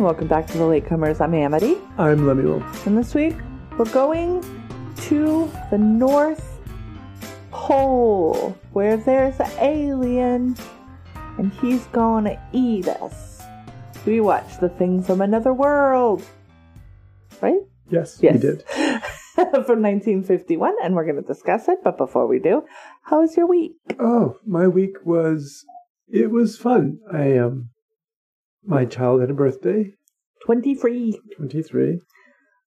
and welcome back to the Latecomers. I'm Amity, I'm Lemuel. and this week we're going to the North Pole, where there's an alien, and he's gonna eat us. We watch the thing from another world, right? Yes, Yes. we did. from 1951, and we're gonna discuss it. But before we do, how was your week? Oh, my week was it was fun. I um my child had a birthday, 23. 23.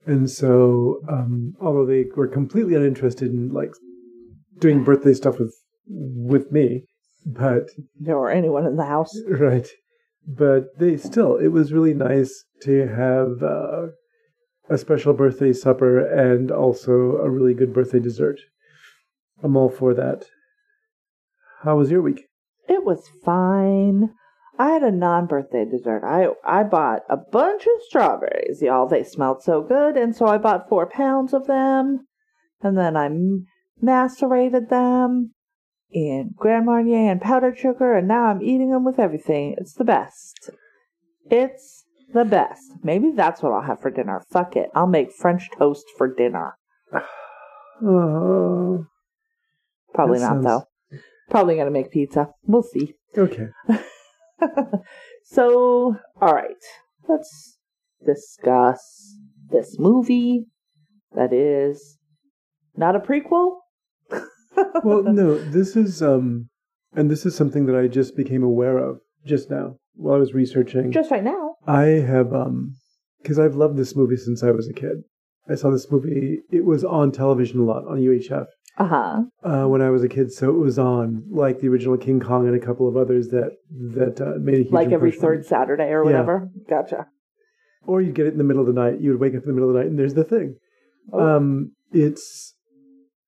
And so um although they were completely uninterested in like doing birthday stuff with with me, but Or anyone in the house. right. But they still it was really nice to have uh, a special birthday supper and also a really good birthday dessert. I'm all for that. How was your week? It was fine. I had a non-birthday dessert. I I bought a bunch of strawberries, y'all. They smelled so good, and so I bought four pounds of them, and then I m- macerated them in Grand Marnier and powdered sugar, and now I'm eating them with everything. It's the best. It's the best. Maybe that's what I'll have for dinner. Fuck it. I'll make French toast for dinner. Oh, Probably not sounds- though. Probably gonna make pizza. We'll see. okay. so, all right, let's discuss this movie that is not a prequel. Well, no, this is um, and this is something that I just became aware of just now while I was researching. just right now. I have um, because I've loved this movie since I was a kid. I saw this movie. It was on television a lot on UHF Uh huh. uh, when I was a kid, so it was on like the original King Kong and a couple of others that that uh, made a huge Like every third Saturday or Yeah. whatever. Gotcha. Or you'd get it in the middle of the night. You would wake up in the middle of the night, and there's the thing. Oh. Um, it's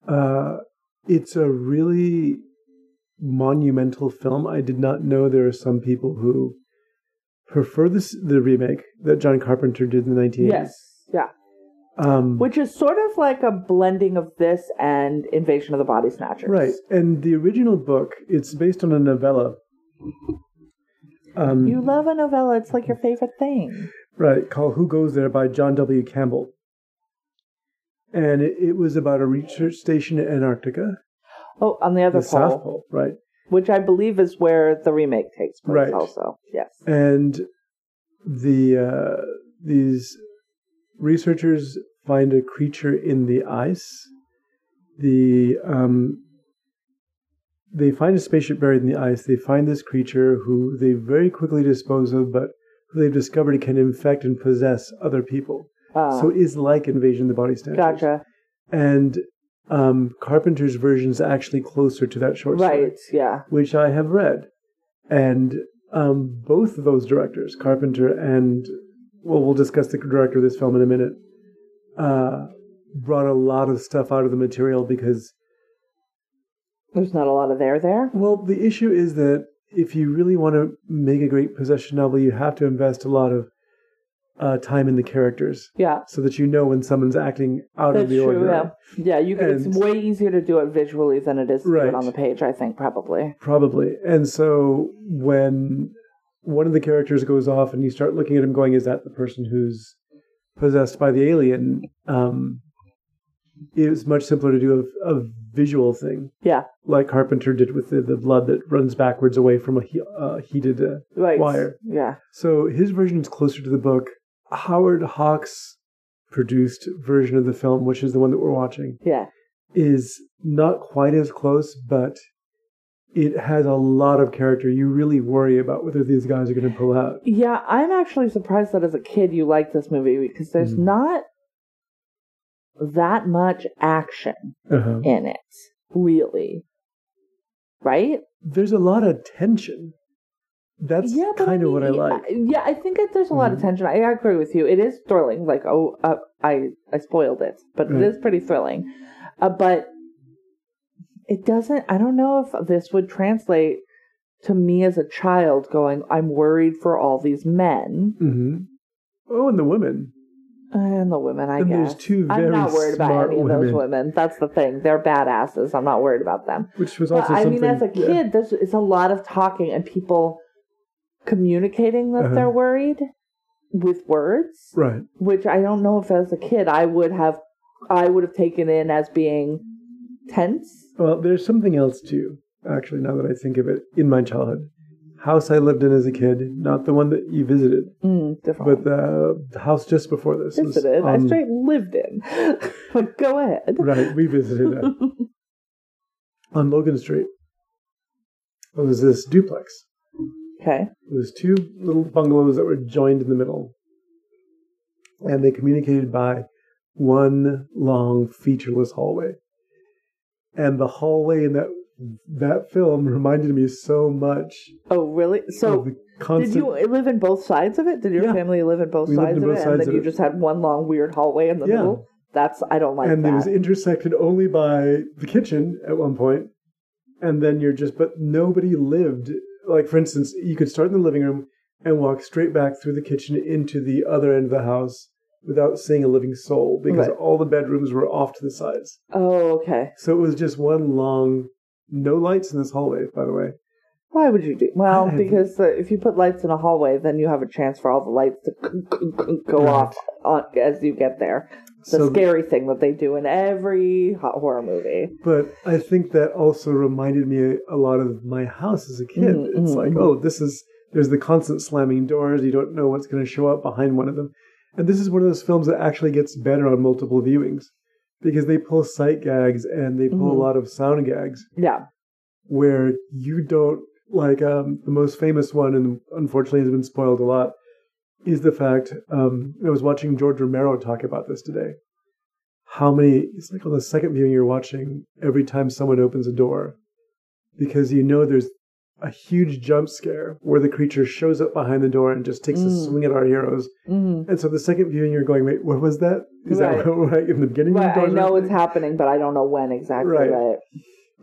uh, it's a really monumental film. I did not know there are some people who prefer this the remake that John Carpenter did in the 1980s. Yes. Yeah. Um, Which is sort of like a blending of this and Invasion of the Body Snatchers. right. And the original book, it's based on a novella. Um, You love a novella. It's like your favorite thing. Right, called Who Goes There by John W. Campbell. And it, it was about a research station in Antarctica, Oh, on the other the pole, South Pole, right? which I believe is where the remake takes place. Right. Also, yes. And the uh, these researchers find a creature in the ice. The um, they find a spaceship buried in the ice. They find this creature who they very quickly dispose of, but who they've discovered can infect and possess other people. Uh, so it is like Invasion of the Body Snatchers. gotcha. and um, Carpenter's version is actually closer to that short story, Right. Yeah. which I have read. And um, both of those directors, Carpenter and well, we'll discuss the director of this film in a minute, uh, brought a lot of stuff out of the material because, There's not a lot of there there. well, the issue is that if you really want to make a great possession novel, you have to invest a lot of uh, time in the characters Yeah. so that you know when someone's acting out That's of the true. ordinary. Yeah. Yeah. You. Can, it's way easier to do it visually than it is to do Right. it on the page. I think probably. Probably. And so when one of the characters goes off and you start looking at him going, is that the person who's possessed by the alien? Um, it's much simpler to do a, a visual thing, Yeah. like Carpenter did with the, the blood that runs backwards away from a he, uh, heated. Uh, Right. Wire. Yeah. so his version is closer to the book. Howard Hawks produced version of the film, which is the one that we're watching, Yeah. is not quite as close, but it has a lot of character. You really worry about whether these guys are going to pull out. Yeah. I'm actually surprised that as a kid you liked this movie because there's Mhm. not that much action Uh-huh. in it, really. Right? There's a lot of tension. That's but kind of what I like. Yeah, I think that there's a lot of Mhm. tension. I agree with you. It is thrilling. Like, oh, uh, I I spoiled it, but Right. it is pretty thrilling. Uh, but it doesn't. I don't know if this would translate to me as a child. Going, I'm worried for all these men hmm Oh, and the women. and the women. I And guess there's two very I'm not worried about any of those women. That's the thing. They're badasses. I'm not worried about them. Which was But also I mean, as a yeah. kid, there's it's a lot of talking and people communicating that Uh-huh. they're worried. with words, Right. which I don't know if as a kid I would have I would have taken in as being tense. Well, there's something else too, actually, now that I think of it, in my childhood. House I lived in as a kid, not the one that you visited, Mm, but the, the house just before this. was visited. I on- straight lived in. but go ahead. Right, we visited it on Logan Street. It was this duplex. Okay. It was two little bungalows that were joined in the middle, and they communicated by one long featureless hallway. And the hallway in that that film reminded me so much Oh, really? So the Did you live in both sides of it? Did your Yeah. family live in both We sides in both of it, sides and then you it. just had one long weird hallway in the Yeah. middle? That's I don't like and that. it was intersected only by the kitchen at one point, and then you're just. But nobody lived. Like for instance, you could start in the living room and walk straight back through the kitchen into the other end of the house without seeing a living soul because Right. all the bedrooms were off to the sides. oh, okay. So it was just one long, no lights in this hallway, by the way. Why would you do? Well, I- because uh, if you put lights in a hallway, then you have a chance for all the lights to go Right. off on, as you get there. The So- scary thing that they do in every ho- horror movie. But I think that also reminded me a lot of my house as a kid. Mhm, it's like, mhm. oh, this is there's the constant slamming doors. You don't know what's going to show up behind one of them. And this is one of those films that actually gets better on multiple viewings because they pull sight gags and they pull Mhm. a lot of sound gags Yeah. where you don't like um, the most famous one, and unfortunately has been spoiled a lot. Is the fact um, I was watching George Romero talk about this today. How many? It's like on the second viewing you're watching every time someone opens a door, because you know there's a huge jump scare where the creature shows up behind the door and just takes a Mm. swing at our heroes. hmm And so the second viewing you're going, wait, what was that? Is Right. that what, right in the beginning? Right, of the I know it's happening, but I don't know when exactly. Right. right.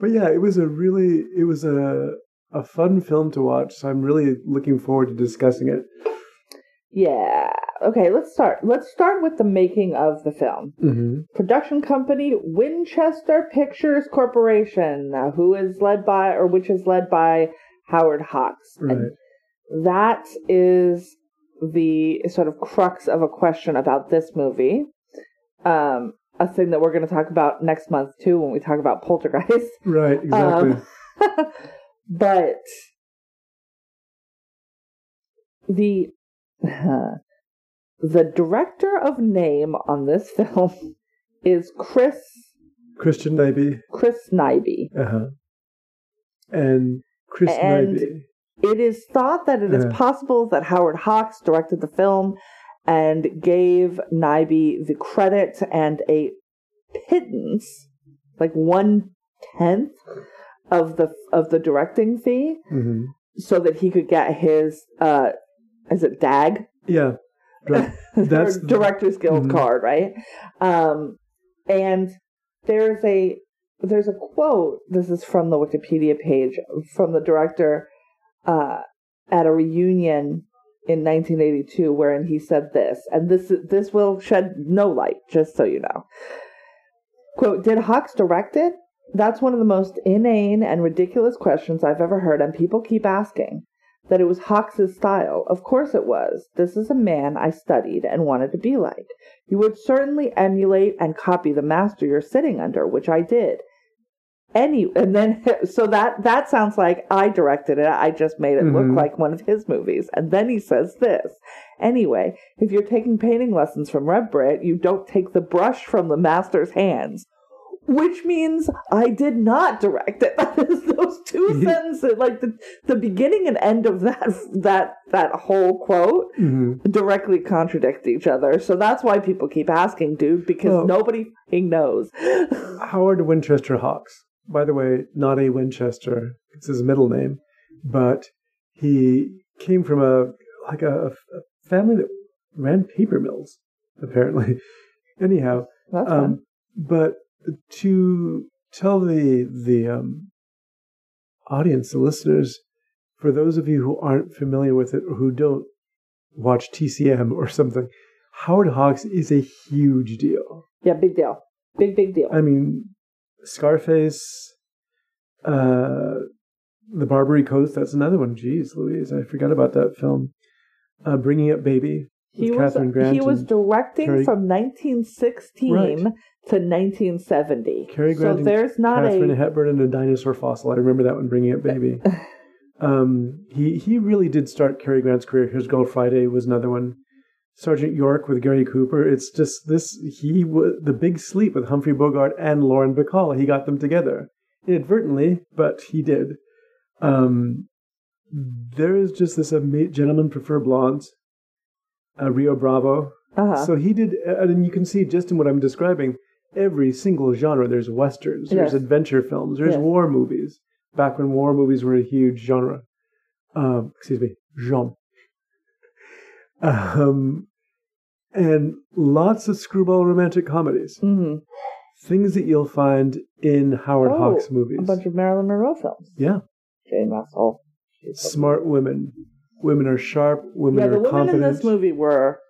But yeah, it was a really it was a a fun film to watch. So I'm really looking forward to discussing it. Yeah. Okay, let's start. Let's start with the making of the film. Mm-hmm. Production company Winchester Pictures Corporation, uh, who is led by, or which is led by Howard Hawks. Right. And that is the sort of crux of a question about this movie. Um, a thing that we're going to talk about next month too when we talk about Poltergeist. Right. Exactly. Um, but the the director of name on this film is Chris Christian Nyby. Chris Nyby. Uh huh. And Chris And- Nyby. It is thought that it is Uh. possible that Howard Hawks directed the film and gave Nyby the credit and a pittance, like one tenth of the of the directing fee, hmm so that he could get his uh, is it DAG? Yeah. That's Directors Guild Mhm. card, right? Um, and there's a there's a quote. This is from the Wikipedia page from the director uh, at a reunion in 1982, wherein he said this, and this this will shed no light, just so you know. Quote: Did Hawks direct it? That's one of the most inane and ridiculous questions I've ever heard, and people keep asking that it was Hawks's style. Of course it was. This is a man I studied and wanted to be like. You would certainly emulate and copy the master you're sitting under, which I did. Any and then so that that sounds like I directed it. I just made it Mhm. look like one of his movies. And then he says this. Anyway, if you're taking painting lessons from Rembrandt, you don't take the brush from the master's hands. Which means I did not direct it. That is those two sentences, like the the beginning and end of that that that whole quote hmm directly contradict each other. So that's why people keep asking, dude, because Well- nobody knows. Howard Winchester Hawks. By the way, not a Winchester. It's his middle name, but he came from a like a, a family that ran paper mills, apparently. Anyhow, That's fun. um, but to tell the the um, audience, the listeners, for those of you who aren't familiar with it or who don't watch TCM or something, Howard Hawks is a huge deal. Yeah, big deal. Big big deal. I mean, Scarface, uh, The Barbary Coast, that's another one. Jeez Louise, I forgot about that film. Uh, Bringing Up Baby, He was he was directing Cary- from 1916 Right. to 1970. Cary Grant so there's not Katharine a Hepburn and a dinosaur fossil. I remember that one, Bringing Up Baby. um, he he really did start Cary Grant's career. His Girl Friday was another one. Sergeant York with Gary Cooper. It's just this. He was the Big Sleep with Humphrey Bogart and Lauren Bacall. He got them together inadvertently, but he did. Um, there is just this ama- gentlemen prefer blondes. Uh, Rio Bravo. uh-huh. So he did, and you can see just in what I'm describing, every single genre. There's westerns, there's Yes. adventure films, there's Yes. war movies. Back when war movies were a huge genre. Um, excuse me, genre. Um, and lots of screwball romantic comedies. hmm Things that you'll find in Howard Oh, Hawks movies. A bunch of Marilyn Monroe films. yeah, Jane Russell. Smart women. Women are sharp. Women Yeah, are the women competent. in this movie were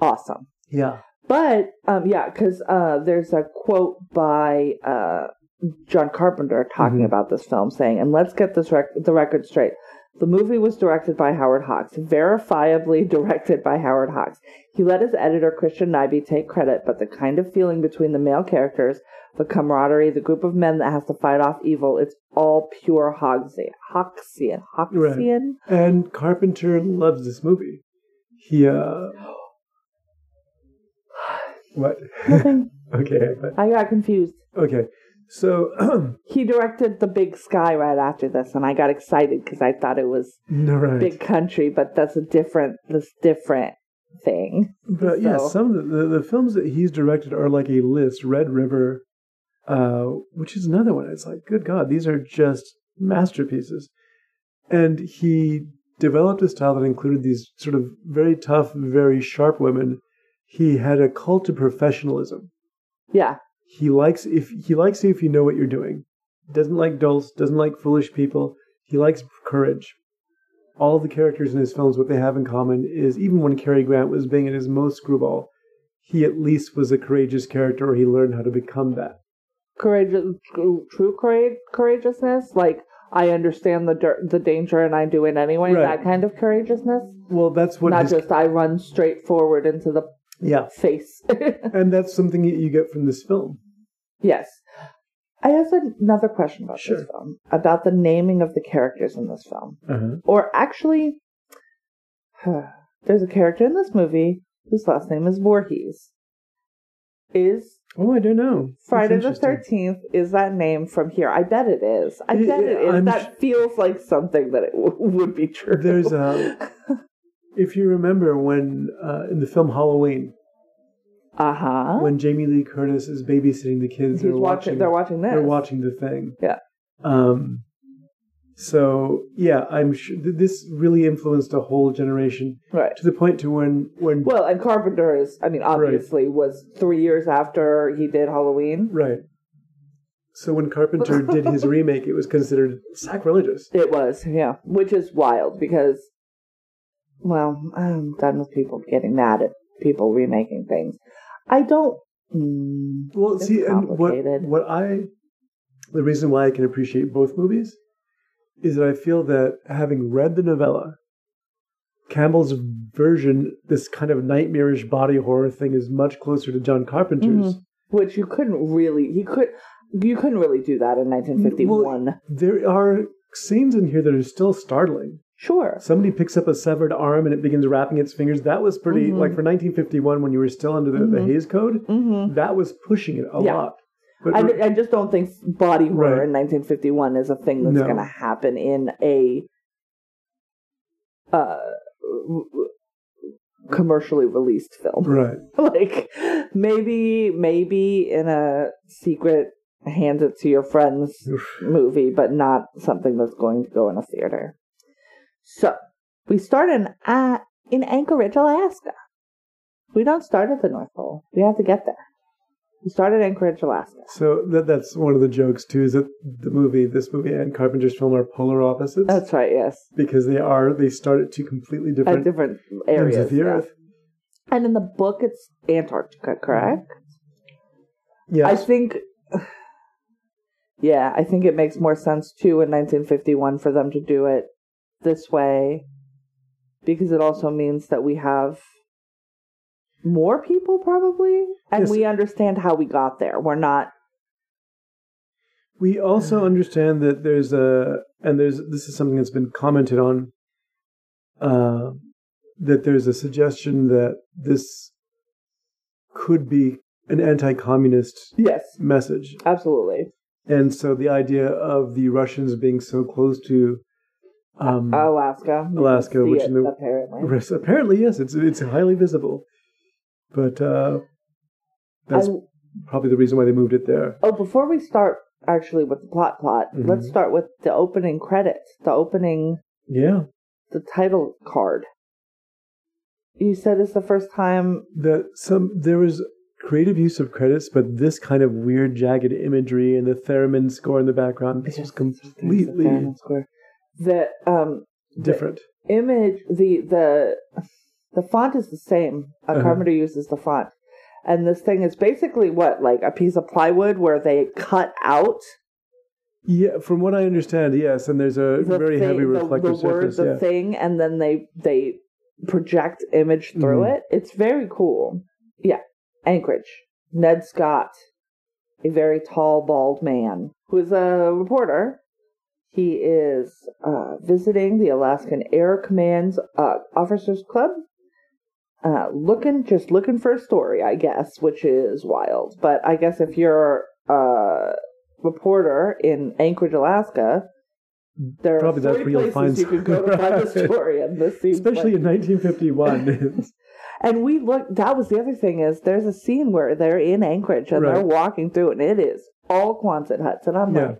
awesome. Yeah. But um, yeah, because uh, there's a quote by uh, John Carpenter talking Mhm. about this film, saying, "And let's get this rec- the record straight. The movie was directed by Howard Hawks, verifiably directed by Howard Hawks. He let his editor Christian Nyby take credit, but the kind of feeling between the male characters, the camaraderie, the group of men that has to fight off evil, it's all pure Hawksian. Hawksian. Hawksian. And Carpenter loves this movie. He, uh. What? Nothing. okay, but, I got confused. okay. So, He directed The Big Sky right after this, and I got excited because I thought it was right. Big Country, but that's a different, this different thing. but yeah, some of the, the, the films that he's directed are like a list Red River, uh, which is another one. It's like, good God, these are just masterpieces. And he developed a style that included these sort of very tough, very sharp women. He had a cult of professionalism. Yeah, he likes if he likes you if you know what you're doing. Doesn't like dolts, doesn't like foolish people. He likes courage. All the characters in his films, what they have in common is even when Cary Grant was being at his most screwball, he at least was a courageous character, or he learned how to become that. courageous, true courage, courageousness. Like I understand the dir- the danger, and I do it anyway. Right. That kind of courageousness, Well, that's what not his, just I run straight forward into the yeah, face. and that's something that you get from this film. yes. I have another question about Sure. this film, about the naming of the characters in this film. Uh-huh. Or actually, there's a character in this movie whose last name is Voorhees. Is Oh, I don't know. Friday the. Thirteenth is that name from here? I bet it is. I bet it is. I'm that feels like something that it w- would be true. There's a. If you remember when uh, in the film Halloween, uh huh. when Jamie Lee Curtis is babysitting the kids, He's they're watching. They're watching this. They're watching the thing. Yeah. Um. So yeah, I'm sure th- this really influenced a whole generation Right. to the point to when when Well, and Carpenter is. I mean, obviously, was three years after he did Halloween. right. So when Carpenter did his remake, it was considered sacrilegious. It was, yeah, which is wild because, well, I'm done with people getting mad at people remaking things. I don't. Mm, Well, see, and what what I the reason why I can appreciate both movies is that I feel that having read the novella, Campbell's version, this kind of nightmarish body horror thing, is much closer to John Carpenter's. Mhm. which you couldn't really. He could. You couldn't really do that in 1951. There are scenes in here that are still startling. Sure. Somebody picks up a severed arm and it begins wrapping its fingers. That was pretty, Mhm. like for 1951, when you were still under the, the Mhm. Hays Code, hmm that was pushing it a Yeah. lot. But I, I just don't think body horror Right. in 1951 is a thing that's No. going to happen in a uh, commercially released film. right. like maybe maybe in a secret hand it to your friends movie, but not something that's going to go in a theater. So we start in uh, in Anchorage, Alaska. We don't start at the North Pole. We have to get there. We start at Anchorage, Alaska. So that that's one of the jokes too. Is that the movie, this movie, and Carpenter's film are polar opposites That's right. Yes, because they are they start at two completely at different different ends areas. of the yeah. earth. And in the book, it's Antarctica, correct? Yes, I think, yeah, I think it makes more sense too in 1951 for them to do it this way because it also means that we have more people probably, and Yes. we understand how we got there. We're not. We also understand that there's a, and there's this is something that's been commented on, uh, that there's a suggestion that this could be an anti-communist Yes, message, absolutely. and so the idea of the Russians being so close to, um, Alaska, Alaska, which it, in the- apparently. apparently yes, it's it's highly visible, but uh, that's I- probably the reason why they moved it there. oh, before we start actually with the plot plot, Mhm. let's start with the opening credits. The opening, Yeah, the title card. You said it's the first time. that some there was creative use of credits, but this kind of weird jagged imagery and the theremin score in the background is was completely That um different. image the the the font is the same. A Uh-huh. Carpenter uses the font, and this thing is basically what like a piece of plywood where they cut out Yeah, from what I understand, yes, and there's a the very thing, heavy reflective the word, surface. the yeah. thing, and then they they project image through Mhm. it. It's very cool. Yeah, Anchorage. Ned Scott, a very tall, bald man who is a reporter. He is uh, visiting the Alaskan Air Command's uh, Officers Club, uh, looking just looking for a story, I guess, which is wild. But I guess if you're a reporter in Anchorage, Alaska, there Probably are that's where you'll places you could go to find a story, and this seems Especially like- in 1951. and we look. That was the other thing is there's a scene where they're in Anchorage and they're walking through, and it is all Quonset huts, and I'm Yeah. like,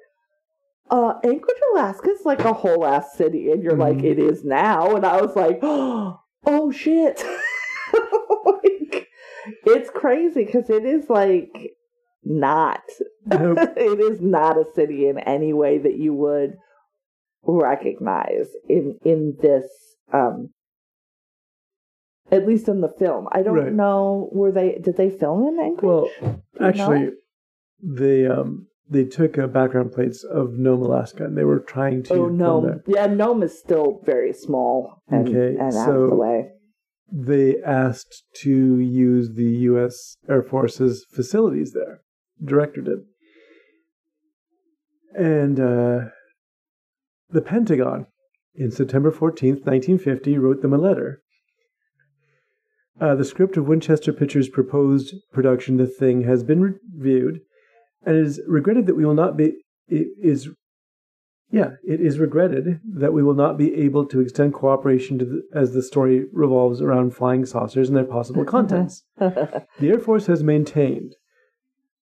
uh, Anchorage, Alaska is like a whole ass city, and you're like, Mhm. it is now, and I was like, oh shit, like, it's crazy because it is like not. Nope. it is not a city in any way that you would recognize in in this um at least in the film i don't Right. know were they did they film in anchorage Well, actually, know? they um they took uh, background plates of Nome, Alaska, and they were trying to. oh film no yeah nome is still very small and, Okay, and out of the way They asked to use the U.S. Air Force's facilities there. Director did, and uh, the Pentagon, in September fourteenth, nineteen fifty, wrote them a letter. Uh, the script of Winchester Pictures' proposed production, The Thing, has been reviewed, and it is regretted that we will not be. It is, yeah, it is regretted that we will not be able to extend cooperation to the, as the story revolves around flying saucers and their possible mm-hmm. contents. The Air Force has maintained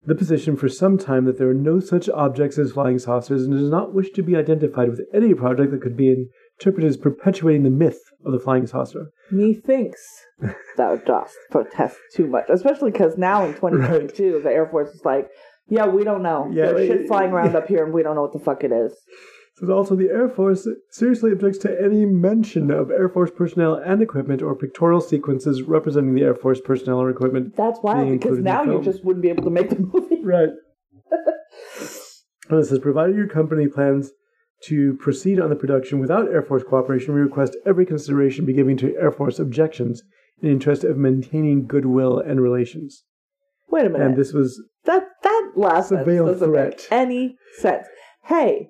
the position for some time that there are no such objects as flying saucers and does not wish to be identified with any project that could be interpreted as perpetuating the myth of the flying saucer. methinks thou dost protest too much especially because now in 2022 the air force is like yeah we don't know Yeah, there's shit flying around up here and we don't know what the fuck it is Says also the Air Force seriously objects to any mention of Air Force personnel and equipment or pictorial sequences representing the Air Force personnel or equipment. That's wild being because included in the now you just wouldn't be able to make the movie. Right. And it says, provided your company plans to proceed on the production without Air Force cooperation, we request every consideration be given to Air Force objections in interest of maintaining goodwill and relations. Wait a minute. And this was that that last sentence doesn't threat. make any sense. Hey,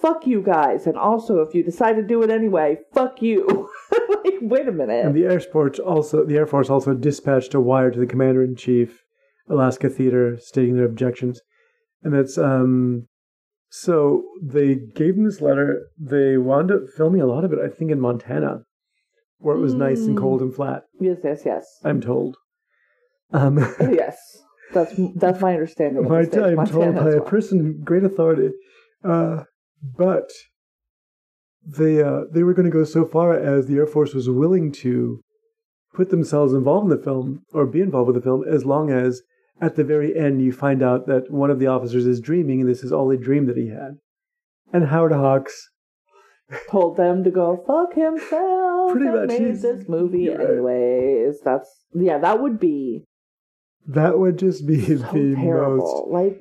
fuck you guys, and also if you decide to do it anyway, fuck you. like, wait a minute. And the Air Force also the Air Force also dispatched a wire to the Commander in Chief, Alaska Theater, stating their objections. And that's um so they gave him this letter. They wound up filming a lot of it, I think, in Montana, where it was nice and Mm. cold and flat. yes, yes, yes, I'm told. Um, yes. That's that's my understanding. Of my, the state I'm Montana told by as a person of great authority. Uh, but they uh, they were going to go so far as the Air Force was willing to put themselves involved in the film or be involved with the film as long as at the very end you find out that one of the officers is dreaming and this is all a dream that he had. And Howard Hawks, told them to go fuck himself. Pretty and much, made this movie you're anyways. That's yeah. That would be that would just be so the most terrible. Like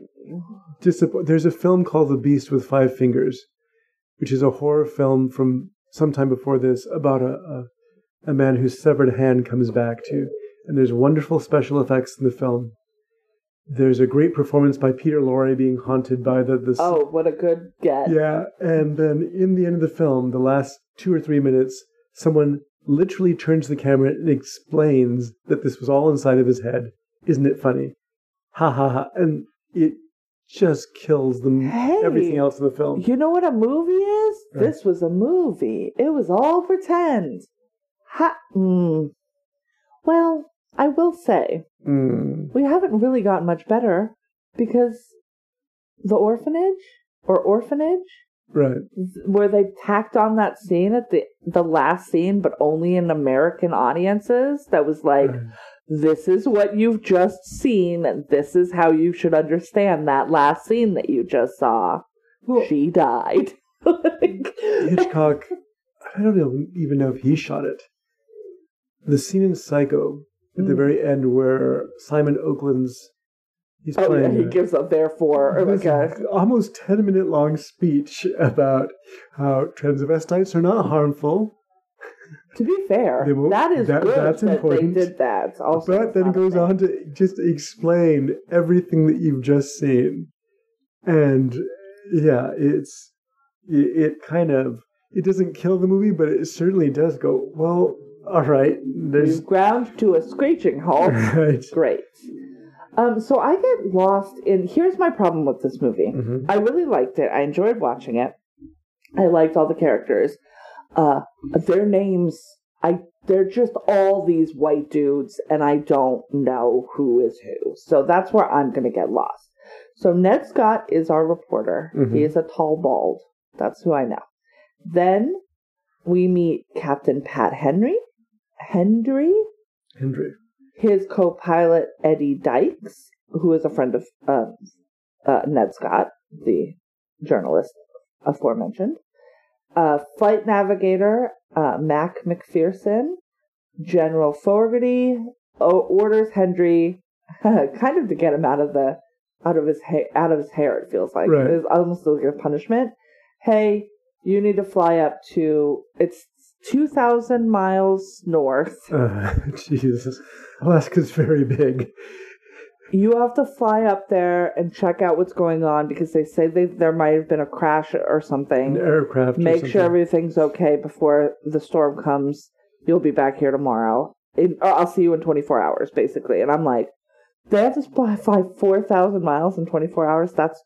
disappoint. There's a film called The Beast with Five Fingers, which is a horror film from sometime before this about a, a a man whose severed hand comes back to and there's wonderful special effects in the film. There's a great performance by Peter Lorre being haunted by the the Oh, what a good get. yeah, and then in the end of the film, the last two or three minutes, someone literally turns the camera and explains that this was all inside of his head. Isn't it funny? Ha ha ha! And it just kills the Hey. everything else in the film. You know what a movie is? Right. This was a movie. It was all pretend. Ha. Mm. Well, I will say Mm. we haven't really gotten much better because the orphanage or orphanage Right. where they tacked on that scene at the the last scene but only in American audiences that was like Right. This is what you've just seen and this is how you should understand that last scene that you just saw Well, she died Like- Hitchcock, I don't know, even know if he shot it. The scene in Psycho at the Mm. very end where Simon Oakland's he's oh yeah playing he gives a therefore a almost 10 minute long speech about how transvestites are not harmful, to be fair that is that- good that's that important. they did that also but then goes on to just explain everything that you've just seen. And yeah, it's it, it kind of it doesn't kill the movie, but it certainly does go, well, all right, there's we've ground to a screeching halt right. great. Um, so I get lost in. Here's my problem with this movie. Mhm. I really liked it. I enjoyed watching it. I liked all the characters. Uh, their names, I they're just all these white dudes, and I don't know who is who. So that's where I'm gonna get lost. So Ned Scott is our reporter. Mhm. He is a tall bald. That's who I know. Then we meet Captain Pat Henry. Hendry, Hendry. his co-pilot Eddie Dykes, who is a friend of uh, uh, Ned Scott, the journalist aforementioned, uh, flight navigator uh, Mac McPherson, General Fogarty o- orders Hendry kind of to get him out of the out of his ha- out of his hair. It feels like Right. it's almost like a punishment. Hey, you need to fly up to it's two thousand miles north. Uh, Jesus. Alaska's very big. You have to fly up there and check out what's going on because they say they, there might have been a crash or An something. aircraft. or Make sure everything's okay before the storm comes. You'll be back here tomorrow. In, or I'll see you in 24 hours, basically. And I'm like, they have to fly, fly 4,000 miles in 24 hours? That's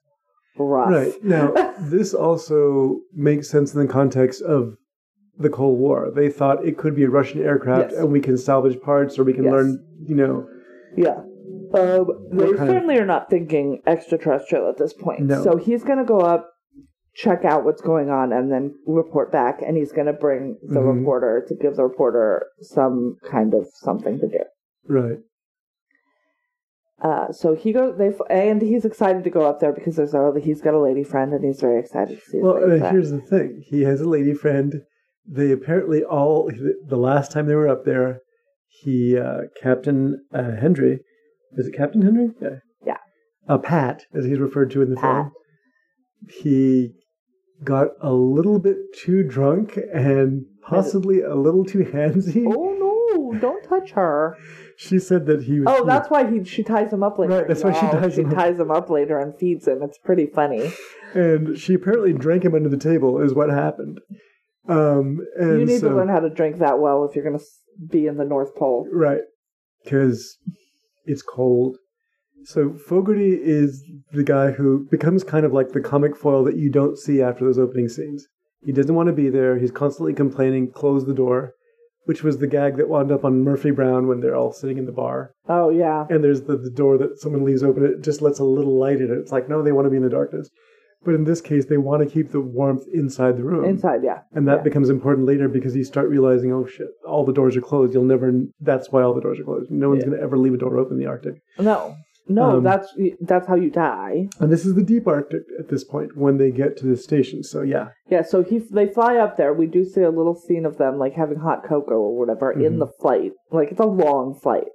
rough. Right. Now, this also makes sense in the context of the Cold War. They thought it could be a Russian aircraft Yes. and we can salvage parts or we can Yes. learn, you know. Yeah. Um, they kind of- certainly are not thinking extraterrestrial at this point. No. So he's going to go up, check out what's going on, and then report back. And he's going to bring the Mhm. reporter to give the reporter some kind of something to do. Right. Uh, so he goes. They and he's excited to go up there because there's a he's got a lady friend, and he's very excited to see. Well, uh, here's the thing. He has a lady friend. They apparently all, the last time they were up there, he, uh, Captain uh, Hendry, is it Captain Henry? Yeah. Yeah. Uh, Pat, as he's referred to in the Pat. film. He got a little bit too drunk and possibly a little too handsy. Oh no! Don't touch her. She said that he was. Oh, that's why he she ties him up later. Right, that's why she y'all. ties she him up. ties him up later and feeds him. It's pretty funny. And she apparently drank him under the table, is what happened. Um, and you need so, to learn how to drink that well if you're going to be in the North Pole. Right. Because it's cold. So Fogarty is the guy who becomes kind of like the comic foil that you don't see after those opening scenes. He doesn't want to be there. He's constantly complaining, close the door, which was the gag that wound up on Murphy Brown when they're all sitting in the bar. Oh yeah. And there's the, the door that someone leaves open. It just lets a little light in it. It's like, no, they want to be in the darkness. But in this case, they want to keep the warmth inside the room. Inside, yeah. And that Yeah. becomes important later because you start realizing, oh shit, all the doors are closed. You'll never. That's why all the doors are closed. No one's Yeah. going to ever leave a door open in the Arctic. No, no, Um, that's that's how you die. And this is the deep Arctic at this point when they get to the station. So yeah, Yeah. So he they fly up there. We do see a little scene of them like having hot cocoa or whatever in Mhm. the flight. Like it's a long flight,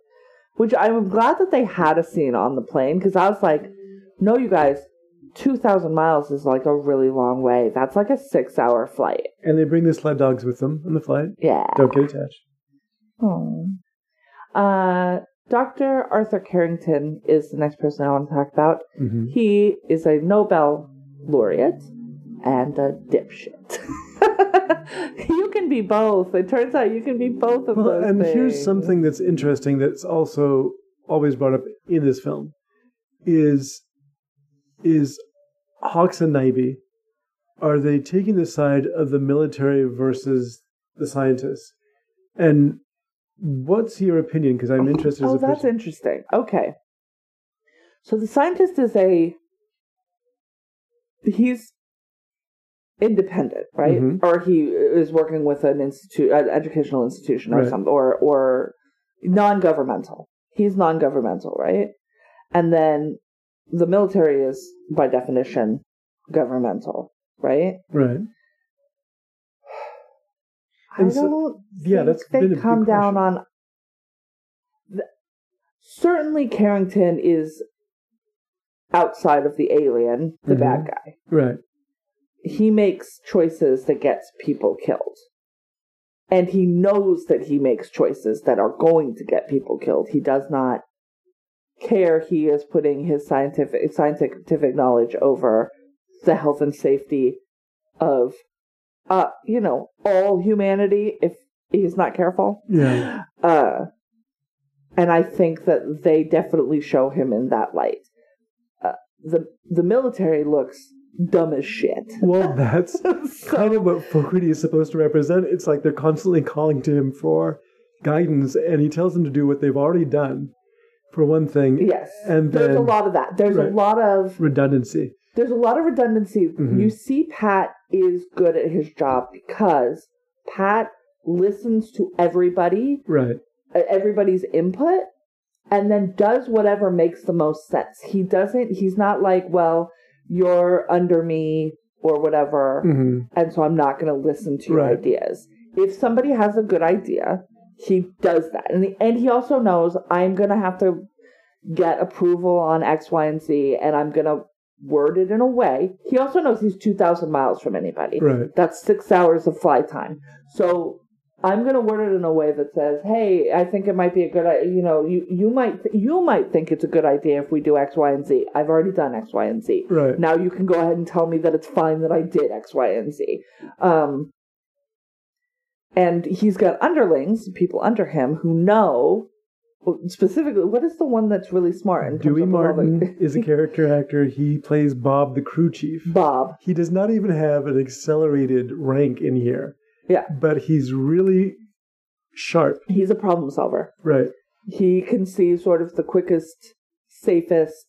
which I'm glad that they had a scene on the plane because I was like, no, you guys. 2,000 miles is like a really long way. That's like a six hour flight. and they bring the sled dogs with them on the flight. Yeah. Don't get attached. Oh. Uh, Dr. Arthur Carrington is the next person I want to talk about. hmm He is a Nobel laureate and a dipshit. you can be both. It turns out you can be both of Well, those and here's something that's interesting that's also always brought up in this film is is Hawks and Nyby are they taking the side of the military versus the scientists? And what's your opinion? Because I'm interested as Oh, a that's person. interesting. Okay. So the scientist is a he's independent, right? Mhm. Or he is working with an institute, an educational institution, or Right. something, or or non-governmental. He's non-governmental, right? And then the military is, by definition, governmental, right? right. I And don't Yeah, think that's they been a big come down question. on. The, certainly, Carrington is outside of the alien, the Mhm. bad guy. Right. He makes choices that gets people killed, and he knows that he makes choices that are going to get people killed. He does not care. He is putting his scientific scientific knowledge over the health and safety of, uh, you know, all humanity. If he's not careful, Yeah. uh, and I think that they definitely show him in that light. Uh, the the military looks dumb as shit. Well, that's So- kind of what Fogarty is supposed to represent. It's like they're constantly calling to him for guidance, and he tells them to do what they've already done, for one thing. yes, And there's a lot of that. There's a lot of Redundancy. there's a lot of redundancy. Mhm. You see, Pat is good at his job because Pat listens to everybody, Right. uh, everybody's input, and then does whatever makes the most sense. He doesn't. He's not like, well, you're under me or whatever, hmm and so I'm not going to listen to your Right. ideas. If somebody has a good idea, he does that, and he, and he also knows I'm going to have to get approval on X, Y, and Z, and I'm going to word it in a way. He also knows he's two thousand miles from anybody. Right. That's six hours of flight time. So I'm going to word it in a way that says, "Hey, I think it might be a good, i- you know, you you might you might think it's a good idea if we do X, Y, and Z. I've already done X, Y, and Z. Right. Now you can go ahead and tell me that it's fine that I did X, Y, and Z." Um, and he's got underlings, people under him who know specifically what is the one that's really smart and Dewey all the- Martin is a character actor. He plays Bob, the crew chief. Bob. He does not even have an accelerated rank in here, Yeah, but he's really sharp. he's a problem solver. Right. he can see sort of the quickest, safest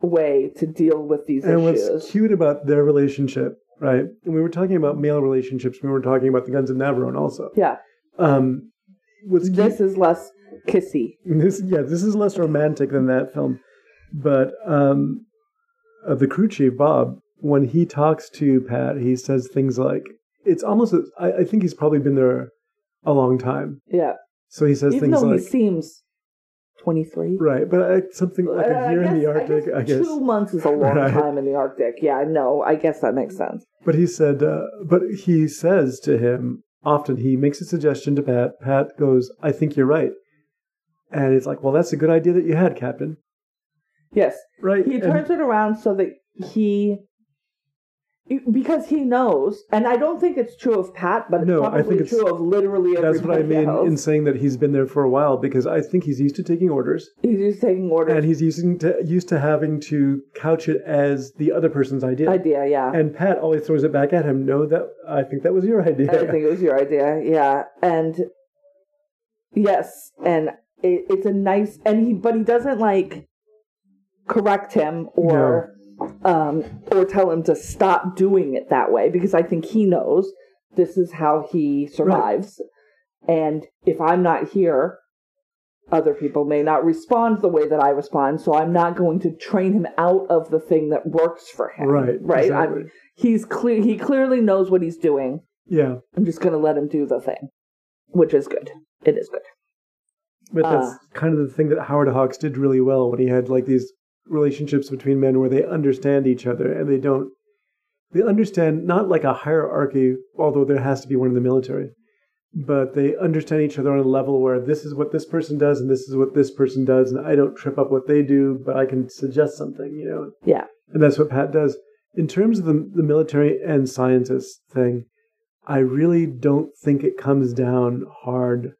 way to deal with these And issues. what's cute about their relationship, right? And we were talking about male relationships. We were talking about the Guns of Navarone also. yeah, Um, what's this is less kissy. this yeah this is less romantic than that film but um uh, the crew chief bob when he talks to pat he says things like it's almost a, I, I think he's probably been there a long time Yeah, so he says even things though like he seems twenty three. right but uh, something like a year in the arctic i guess, two months is a long Right. time in the Arctic. Yeah, no, I guess that makes sense. but he said uh, but he says to him often he makes a suggestion to pat pat goes i think you're right and it's like well that's a good idea that you had captain Yes, right he And- turns it around so that he. Because he knows, and I don't think it's true of Pat, but it's No, I probably think it's- true of literally everybody That's what I mean else. in saying that he's been there for a while because I think he's used to taking orders He's just taking orders. and he's using to, used to having to couch it as the other person's idea. idea, yeah. And Pat always throws it back at him. No, that I think that was your idea. I think it was your idea, yeah. And yes, and it, it's a nice and he, but he doesn't like correct him or um or tell him to stop doing it that way because I think he knows this is how he survives. And if I'm not here, other people may not respond the way that I respond, so I'm not going to train him out of the thing that works for him. Right, Right. exactly. I'm, he's clear. He clearly knows what he's doing. yeah, I'm just going to let him do the thing, which is good. It is good. but that's Uh. kind of the thing that Howard Hawks did really well when he had like these relationships between men where they understand each other and they don't. They understand not like a hierarchy, although there has to be one in the military, but they understand each other on a level where this is what this person does and this is what this person does, and I don't trip up what they do, but I can suggest something, you know. Yeah. And that's what Pat does. In terms of the, the military and scientists thing, I really don't think it comes down hard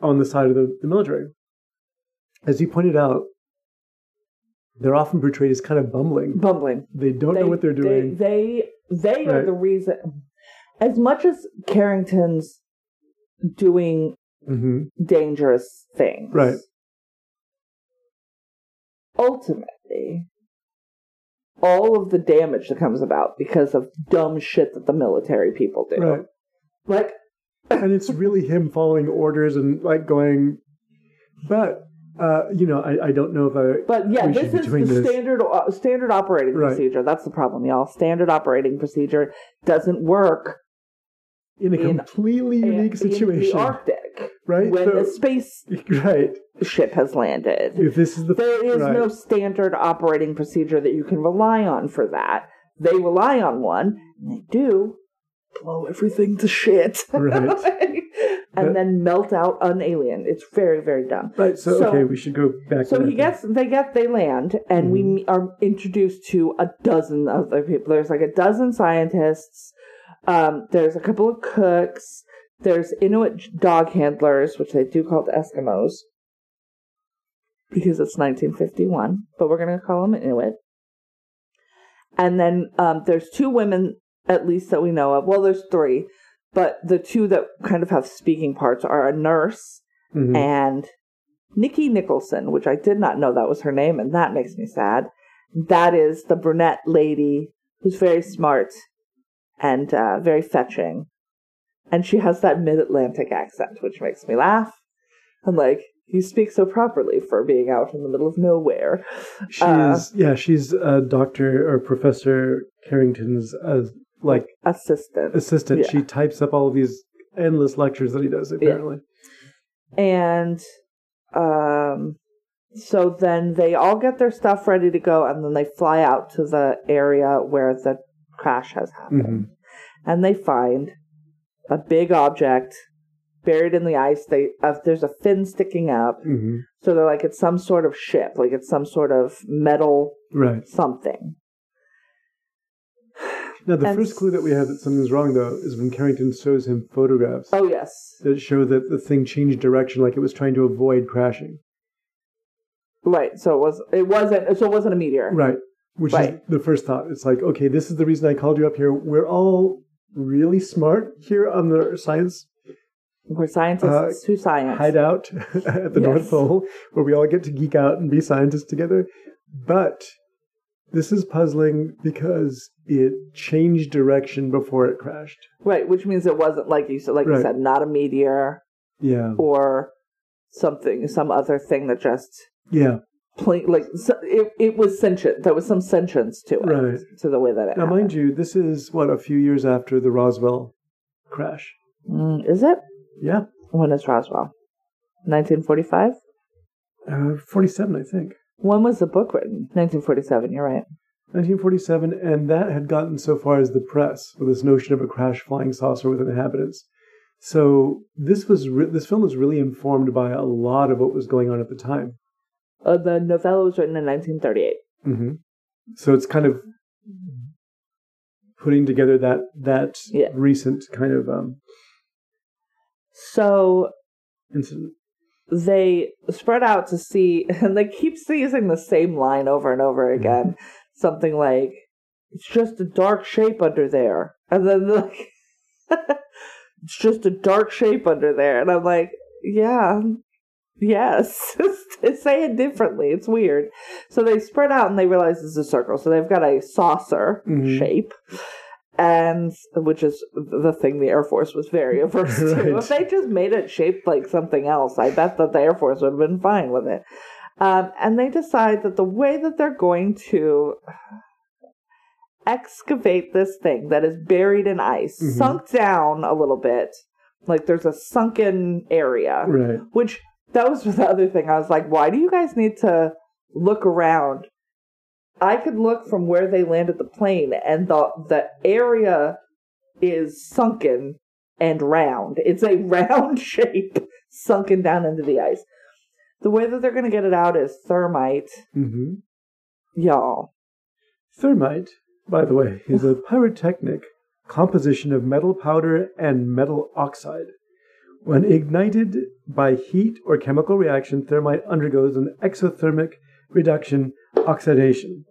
on the side of the, the military. As you pointed out, they're often portrayed as kind of bumbling. Bumbling. They don't know what they're doing. They they, they are the reason. As much as Carrington's doing hmm dangerous things, Right. Ultimately, all of the damage that comes about because of dumb shit that the military people do. Right. Like, and it's really him following orders and like going, but uh, you know, I, I don't know if I. but yeah, this is the standard uh, standard operating Right. procedure. That's the problem, y'all. Standard operating procedure doesn't work in a in- completely in- unique in situation, the Arctic right? when So- the space right. ship has landed. If this is the There is right. no standard operating procedure that you can rely on for that. They rely on one, and they do blow everything to shit. Right. And But- then melt out an alien. It's very, very dumb. right. So, so- okay, we should go back. So he gets, they get, they land, and we Mhm. me- are introduced to a dozen other people. There's like a dozen scientists. Um, there's a couple of cooks. There's Inuit dog handlers, which they do call the Eskimos because it's 1951, but we're gonna call them Inuit. And then um, there's two women, at least that we know of. Well, there's three, but the two that kind of have speaking parts are a nurse Mhm. and Nikki Nicholson, which I did not know that was her name, and that makes me sad. That is the brunette lady who's very smart and uh, very fetching. And she has that mid Atlantic accent, which makes me laugh. I'm like, you speak so properly for being out in the middle of nowhere. she's uh, yeah, she's uh, Doctor or Professor Carrington's uh, like Assistant. assistant. Yeah. She types up all of these endless lectures that he does. Apparently, And um, so then they all get their stuff ready to go, and then they fly out to the area where the crash has happened. Mhm. And they find a big object buried in the ice. They uh, there's a fin sticking up, hmm so they're like it's some sort of ship, like it's some sort of metal right. something. Now, the And first clue that we have that something's wrong, though, is when Carrington shows him photographs Oh yes, that show that the thing changed direction, like it was trying to avoid crashing. right. So it was it wasn't so it wasn't a meteor. Right. Which is the first thought. It's like, okay, this is the reason I called you up here. We're all really smart here on the science We're scientists uh, who science. hideout at the North Pole, where we all get to geek out and be scientists together. But this is puzzling because it changed direction before it crashed. Right, which means it wasn't like you said, like you said, not a meteor Yeah. or something, some other thing that just Yeah. plain like so it. It was sentient. There was some sentience to it, Right. to the way that it. Now, mind you, this is what a few years after the Roswell crash. Mm, is it? Yeah, When is Roswell? 1945. uh, forty-seven, I think. When was the book written? 1947. You're right. 1947, and that had gotten so far as the press with this notion of a crash flying saucer with inhabitants. So this was re- this film was really informed by a lot of what was going on at the time. Uh, the novella was written in 1938. hmm So it's kind of putting together that that Yeah. recent kind of um, So incident. They spread out to see, and they keep using the same line over and over again. Something like, "It's just a dark shape under there," and then like, "It's just a dark shape under there," and I'm like, "Yeah." Yes, say it differently. It's weird. So they spread out and they realize it's a circle. So they've got a saucer Mhm. shape, and which is the thing the Air Force was very averse to. Right. If they just made it shaped like something else, I bet that the Air Force would have been fine with it. Um, and they decide that the way that they're going to excavate this thing that is buried in ice, Mhm. sunk down a little bit, like there's a sunken area, Right. which that was the other thing. I was like, why do you guys need to look around? I could look from where they landed the plane, and the the area is sunken and round. It's a round shape sunken down into the ice. The way that they're going to get it out is thermite, hmm y'all. Thermite, by the way, is a pyrotechnic composition of metal powder and metal oxide. When ignited by heat or chemical reaction, thermite undergoes an exothermic reduction oxidation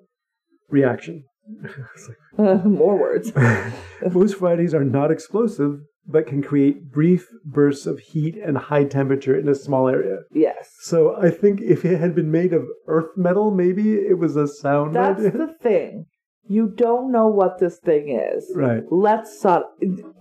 reaction. Like- uh, More words. Most varieties are not explosive, but can create brief bursts of heat and high temperature in a small area. Yes. So I think if it had been made of earth metal, maybe it was a sound That's idea. the thing. You don't know what this thing is. right. Let's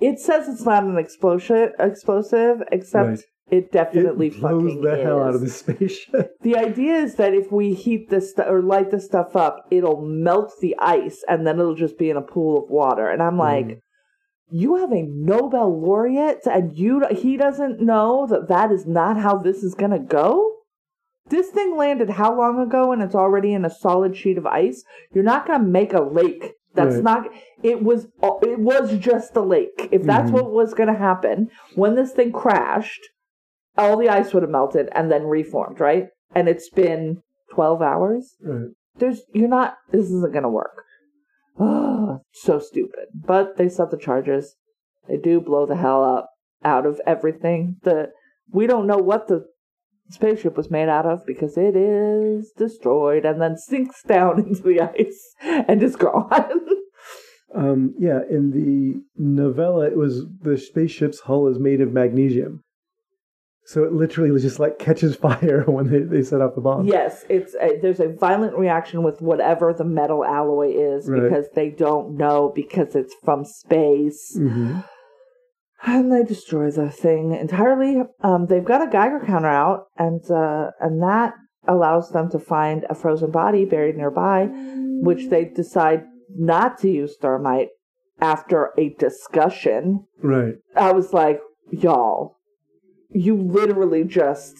it says it's not an explosion explosive, except Right. It definitely it blows fucking the is. hell out of the spaceship. The idea is that if we heat this stu- or light this stuff up, it'll melt the ice and then it'll just be in a pool of water. And I'm like, Mm. you have a Nobel laureate and you he doesn't know that that is not how this is going to go? This thing landed how long ago and it's already in a solid sheet of ice? You're not going to make a lake. That's Right. not it was it was just a lake. If that's Mhm. what was going to happen when this thing crashed, all the ice would have melted and then reformed, right? And it's been 12 hours. Right. There's, you're not, this isn't going to work. Oh, so stupid. But they set the charges. They do blow the hell up out of everything. The, we don't know what the spaceship was made out of because it is destroyed and then sinks down into the ice and is gone. Um, yeah, in the novella, it was the spaceship's hull is made of magnesium. So it literally just like catches fire when they, they set off the bomb. Yes, it's a, there's a violent reaction with whatever the metal alloy is Right. because they don't know because it's from space, hmm and they destroy the thing entirely. Um, they've got a Geiger counter out, and uh, and that allows them to find a frozen body buried nearby, which they decide not to use thermite after a discussion. Right. I was like, y'all, you literally just,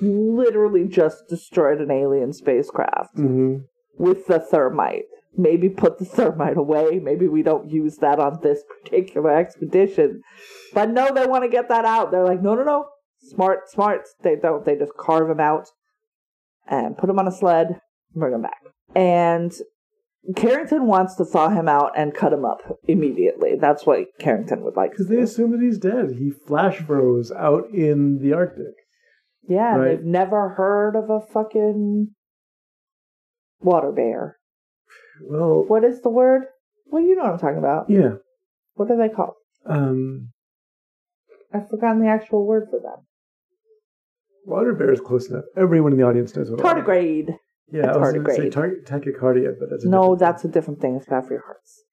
literally just destroyed an alien spacecraft hmm with the thermite. Maybe put the thermite away. Maybe we don't use that on this particular expedition. But no, they want to get that out. They're like, no, no, no. Smart, smart. They don't. They just carve him out and put him on a sled and bring him back. And Carrington wants to thaw him out and cut him up immediately. That's what Carrington would like Because they assume that he's dead. He flash froze out in the Arctic. Yeah, Right. they've never heard of a fucking water bear. Well, What is the word? Well, you know what I'm talking about. yeah. What are they called? Um, I've forgotten the actual word for them. water bear is close enough. Everyone in the audience knows what. water- Tardigrade. Yeah, I was to say tachycardia, but that's a No, that's a different thing. It's bad for your hearts.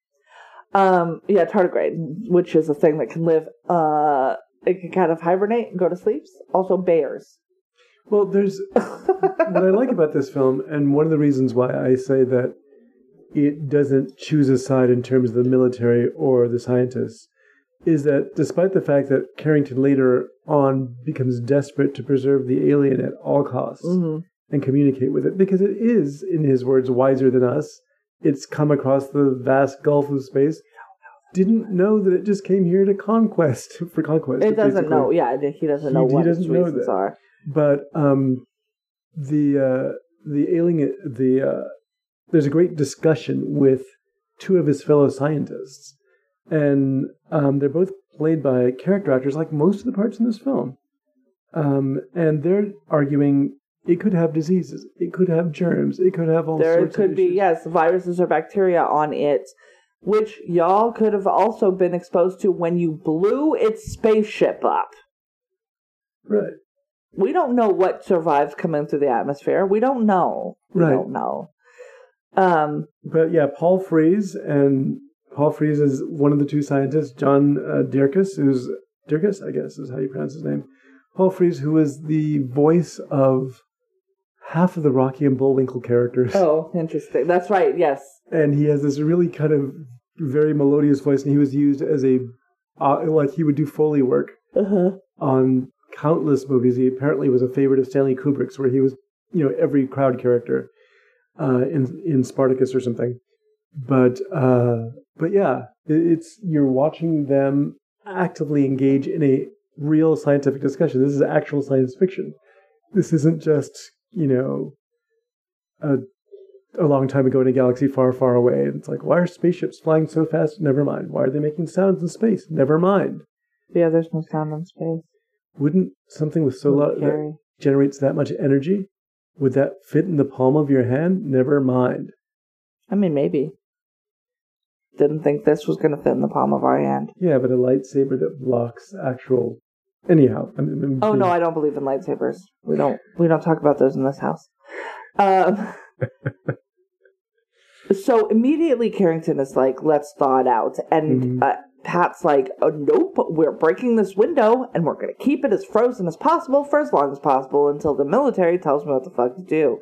Um, yeah, tardigrade, which is a thing that can live. Uh, it can kind of hibernate and go to sleep. Also, bears. Well, there's what I like about this film, and one of the reasons why I say that it doesn't choose a side in terms of the military or the scientists, is that despite the fact that Carrington later on becomes desperate to preserve the alien at all costs hmm and communicate with it, because it is, in his words, wiser than us, it's come across the vast gulf of space. Didn't know that it just came here to conquest for conquest. It doesn't basically. know. Yeah, he doesn't know he what doesn't its know reasons that. are. but um, the uh, the alien the uh, there's a great discussion with two of his fellow scientists, and um, they're both played by character actors like most of the parts in this film, um, and they're arguing it could have diseases, it could have germs, it could have all there could be yes viruses or bacteria on it which y'all could have also been exposed to when you blew its spaceship up right. we don't know what survives coming through the atmosphere we don't know we Right. don't know um But yeah, Paul Frees and Paul Frees is one of the two scientists. John uh, Dierkes, who's Dierkes, I guess is how you pronounce his name. Paul Frees, who is the voice of half of the Rocky and Bullwinkle characters, oh interesting that's right yes and he has this really kind of very melodious voice, and he was used as a uh, like he would do foley work uh-huh. on countless movies. He apparently was a favorite of Stanley Kubrick's, where he was, you know, every crowd character uh, in in Spartacus or something. But uh, but yeah, it, it's you're watching them actively engage in a real scientific discussion. This is actual science fiction. This isn't just, you know, a a long time ago in a galaxy far, far away. And it's like, why are spaceships flying so fast? Never mind. Why are they making sounds in space? Never mind. Yeah, there's no sound in space. Wouldn't something with so lot that generates that much energy, would that fit in the palm of your hand? Never mind. I mean, maybe. Didn't think this was going to fit in the palm of our hand. Yeah, but a lightsaber that blocks actual. Anyhow, I mean, Oh no, I don't believe in lightsabers. We don't. We don't talk about those in this house. Um. so immediately, Carrington is like, "Let's thaw it out," and Mhm. uh, Pat's like, oh, "Nope, we're breaking this window, and we're going to keep it as frozen as possible for as long as possible until the military tells me what the fuck to do."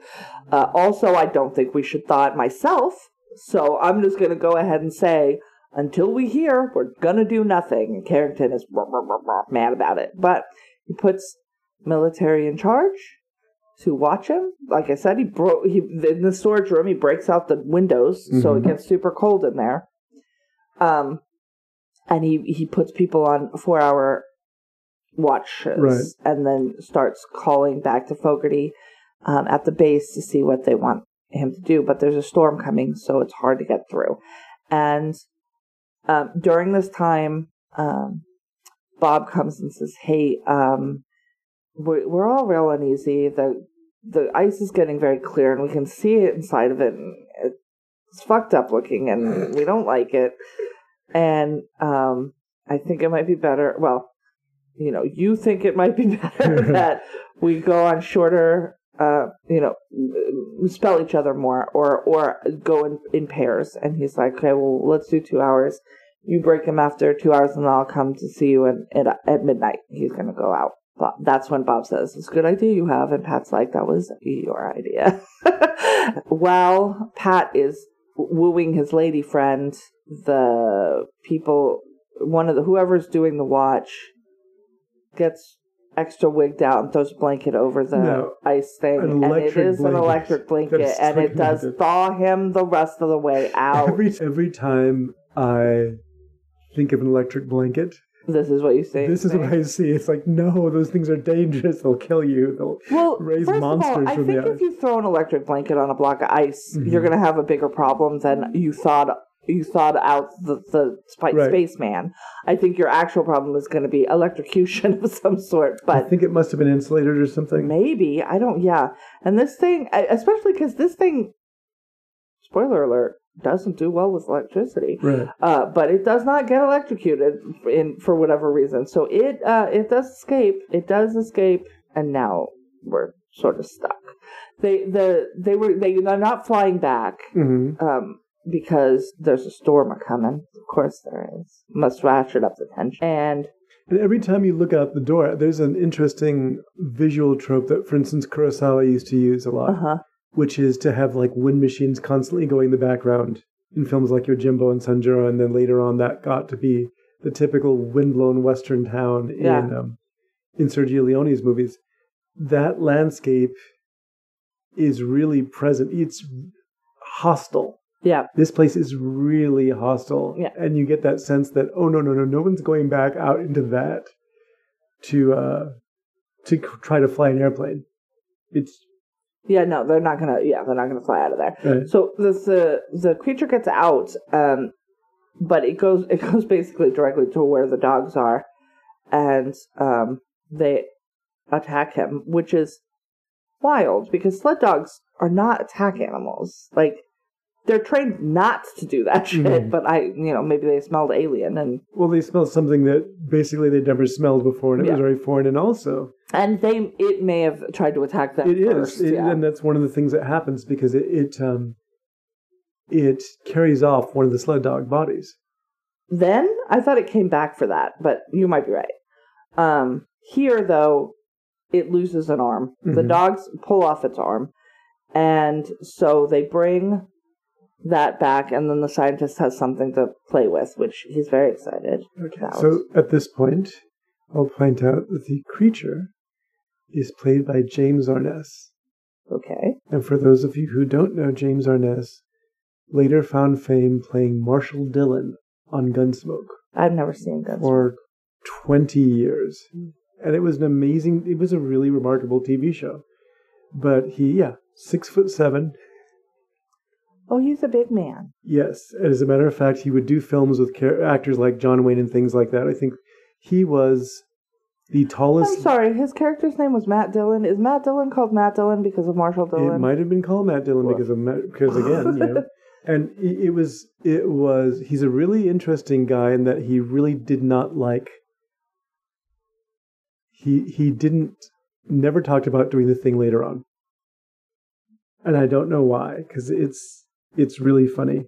Uh, also, I don't think we should thaw it myself, so I'm just going to go ahead and say. Until we hear, we're gonna do nothing. And Carrington is mad about it, but he puts military in charge to watch him. Like I said, he broke he in the storage room. He breaks out the windows so it Mhm. gets super cold in there. Um, and he he puts people on four hour watches, Right. and then starts calling back to Fogarty um, at the base to see what they want him to do. But there's a storm coming, so it's hard to get through. And um, during this time, um, Bob comes and says, "Hey, um, we're, we're all real uneasy. The the ice is getting very clear, and we can see it inside of it. And it's fucked up looking, and we don't like it. And um, I think it might be better. Well, you know, you think it might be better that we go on shorter." Uh, you know, spell each other more, or or go in, in pairs. And he's like, okay, well, let's do two hours. You break him after two hours, and I'll come to see you in, at at midnight. He's gonna go out. But that's when Bob says, "It's a good idea you have," and Pat's like, "That was your idea." While Pat is wooing his lady friend, the people, one of the whoever's doing the watch, gets extra wigged out and throws a blanket over the No, ice thing, an and it is an electric blanket, and it does thaw him the rest of the way out. Every every time I think of an electric blanket, this is what you say. this is what I see. It's like, no, those things are dangerous. They'll kill you. They'll Well, raise first monsters of all, I from think if you throw an electric blanket on a block of ice, Mhm. you're going to have a bigger problem than you thought. You thought out the the spi- Right. spaceman. I think your actual problem is going to be electrocution of some sort. But I think it must have been insulated or something. maybe I don't. Yeah, and this thing, especially because this thing, spoiler alert, doesn't do well with electricity. Right. Uh, but it does not get electrocuted in for whatever reason. So it uh, it does escape. It does escape, and now we're sort of stuck. They the they were they they're not flying back hmm um, because there's a storm a coming. Of course there is. Must ratchet up the tension. And And every time you look out the door, there's an interesting visual trope that, for instance, Kurosawa used to use a lot, uh huh. which is to have like wind machines constantly going in the background in films like Yojimbo and Sanjuro, and then later on that got to be the typical windblown western town in Yeah. um, in Sergio Leone's movies. That landscape is really present. It's hostile. Yeah. This place is really hostile. Yeah. And you get that sense that, oh, no, no, no, no one's going back out into that to, uh, to try to fly an airplane. It's, Yeah. No, they're not gonna. Yeah, they're not gonna fly out of there. uh, So the the the creature gets out, um, but it goes it goes basically directly to where the dogs are, and um, they attack him, which is wild because sled dogs are not attack animals. Like they're trained not to do that shit. Mhm. But I, you know, maybe they smelled alien and well, they smelled something that basically they'd never smelled before, and it Yeah. was very foreign. And also, and they it may have tried to attack them it is, first. it- yeah. and that's one of the things that happens because it, it, um, it carries off one of the sled dog bodies. Then I thought it came back for that, but you might be right. Um, here, though, it loses an arm. The Mhm. dogs pull off its arm, and so they bring that back, and then the scientist has something to play with, which he's very excited. about. So at this point, I'll point out that the creature is played by James Arness. okay, And for those of you who don't know James Arness, later found fame playing Marshall Dillon on Gunsmoke I've never seen Gunsmoke. for 20 years. And it was an amazing, it was a really remarkable TV show. But he, yeah, six foot seven. Oh, he's a big man. Yes. and As a matter of fact, he would do films with char- actors like John Wayne and things like that. I think he was the tallest. I'm sorry, his character's name was Matt Dillon. Is Matt Dillon called Matt Dillon because of Marshall Dillon? It might have been called Matt Dillon because of Matt, because again, you know, and it, it was it was he's a really interesting guy in that he really did not like he he didn't never talked about doing the thing later on, and I don't know why because it's it's really funny.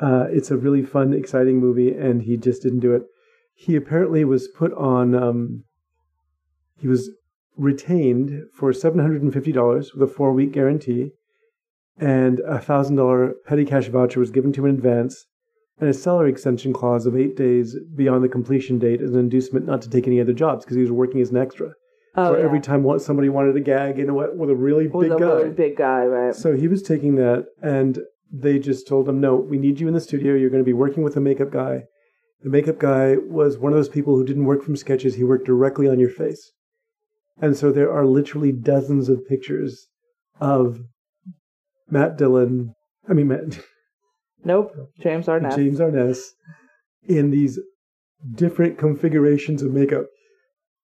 Uh, it's a really fun, exciting movie, and he just didn't do it. He apparently was put on. Um, he was retained for seven hundred and fifty dollars with a four week guarantee, and a thousand dollar petty cash voucher was given to him in advance, and a salary extension clause of eight days beyond the completion date as an inducement not to take any other jobs because he was working as an extra. oh, yeah. every time somebody wanted a gag, you know what, with a really With big a guy. really big guy, right? So he was taking that, and they just told him, "No, we need you in the studio. You're going to be working with a makeup guy." The makeup guy was one of those people who didn't work from sketches. He worked directly on your face, and so there are literally dozens of pictures of Matt Dillon. I mean, Matt, Nope, James Arnett. James Arness in these different configurations of makeup.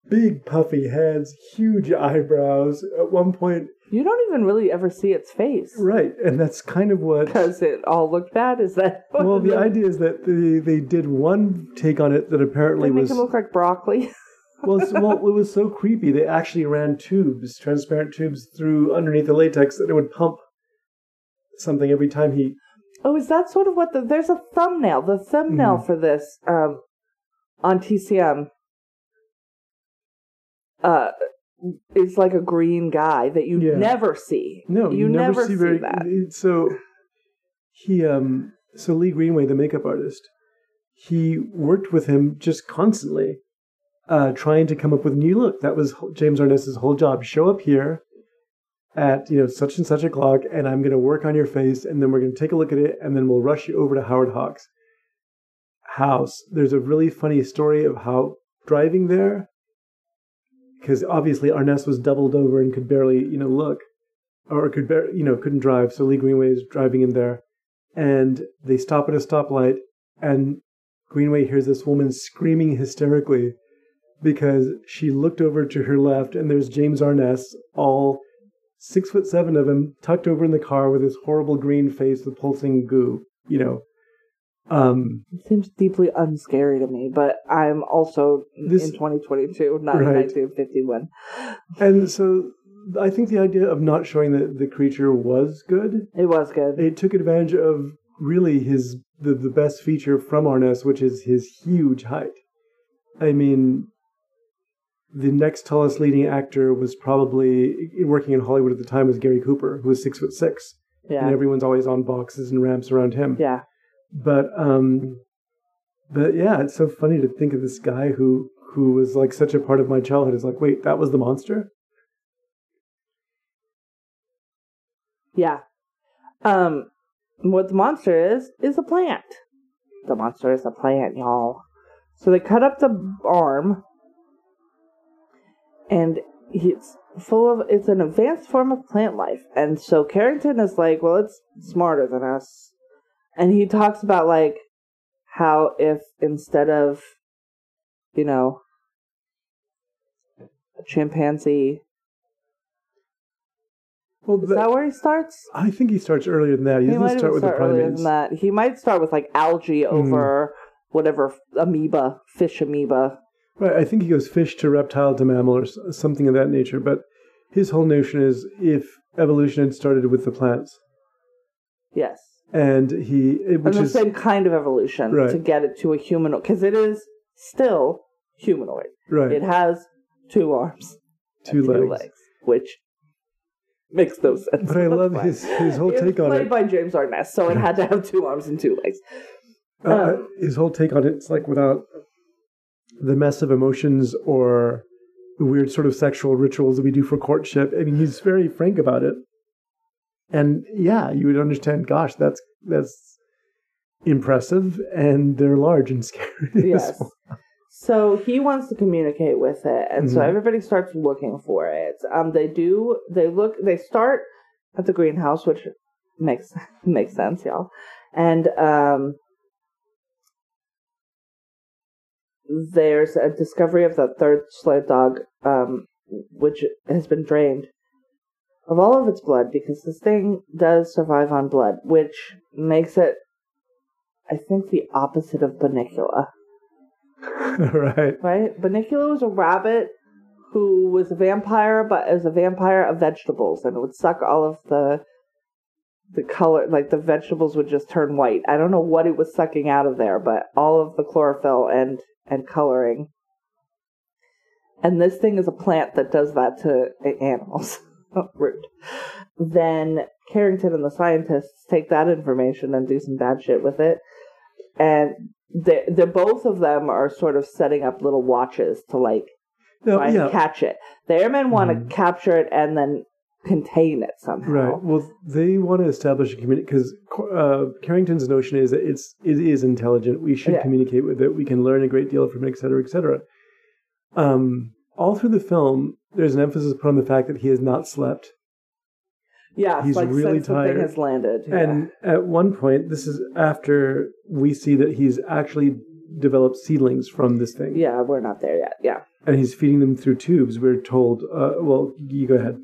Big puffy heads, huge eyebrows. At one point, You don't even really ever see its face right, and that's kind of what because it all looked bad. Is that what well, the idea is that they, they did one take on it that They apparently make was him look like broccoli. well, well, it was so creepy. They actually ran tubes, transparent tubes, through underneath the latex that it would pump something every time he. Oh, is that sort of what the? There's a thumbnail. The thumbnail Mhm. for this um, on TCM uh, is like a green guy that you Yeah. never see. No, you, never, see, very. that. So he, um, so Lee Greenway, the makeup artist, he worked with him just constantly, uh, trying to come up with a new look. That was James Arness's whole job. Show up here at you know such and such o'clock, and I'm going to work on your face, and then we're going to take a look at it, and then we'll rush you over to Howard Hawks' house. There's a really funny story of how driving there, because obviously Arness was doubled over and could barely you know look or could bear, you know couldn't drive. So Lee Greenway is driving him there, and they stop at a stoplight, and Greenway hears this woman screaming hysterically because she looked over to her left, and there's James Arness, all six foot seven of him, tucked over in the car with his horrible green face with pulsing goo. You know, um, It seems deeply unscary to me, but I'm also This- in 2022, not in 1951. and so I think the idea of not showing that the creature was good. It was good. it took advantage of really his the, the best feature from Arness, which is his huge height. I mean, the next tallest leading actor was probably working in Hollywood at the time was Gary Cooper, who was six foot six, yeah. and everyone's always on boxes and ramps around him. yeah. But um, but yeah, it's so funny to think of this guy who who was like such a part of my childhood. is like, wait, that was the monster. Yeah. Um, what the monster is, is a plant. The monster is a plant, y'all. So they cut up the arm, and it's full of, it's an advanced form of plant life. And so Carrington is like, well, it's smarter than us. And he talks about, like, how if instead of, you know, a chimpanzee, Well, is that- that where he starts? I think he starts earlier than that. He, He doesn't might start with the start earlier primates. that. He might start with like algae hmm. over whatever amoeba, fish amoeba. Right, I think he goes fish to reptile to mammal or something of that nature. But his whole notion is if evolution had started with the plants, Yes, and he, it- and the is same kind of evolution Right. to get it to a humanoid because it is still humanoid. right, It has two arms, two and legs. which makes no sense. But I love his his whole take on played it. by James Arness, so it had to have two arms and two legs. Uh, his whole take on it, it's like without the mess of emotions or the weird sort of sexual rituals that we do for courtship. I mean, he's very frank about it. And yeah, you would understand. Gosh, that's that's impressive, and they're large and scary. Yes. well. So he wants to communicate with it, and so Mhm. everybody starts looking for it. Um, they do. They look. They start at the greenhouse, which makes makes sense, y'all. And um, there's a discovery of the third sled dog, um, which has been drained of all of its blood because this thing does survive on blood, which makes it, I think, the opposite of Bunnicula. right. Right? Bunnicula was a rabbit who was a vampire, but it was a vampire of vegetables, and it would suck all of the the color, like the vegetables would just turn white. I don't know what it was sucking out of there, but all of the chlorophyll and and coloring. And this thing is a plant that does that to a- animals. Rude. Then Carrington and the scientists take that information and do some bad shit with it. And they they both of them are sort of setting up little watches to like No, try yeah. and catch it. The airmen want Mhm. to capture it and then contain it somehow. Right. Well, they want to establish a community because uh, Carrington's notion is that it's it is intelligent. We should Yeah. communicate with it. We can learn a great deal from it, et cetera, et cetera. Um, all through the film, there's an emphasis put on the fact that he has not slept. Yeah, He's like really since the thing tired. has landed. yeah. And at one point, this is after we see that he's actually developed seedlings from this thing, yeah, we're not there yet. Yeah. and he's feeding them through tubes. We're told. Uh, well, you go ahead.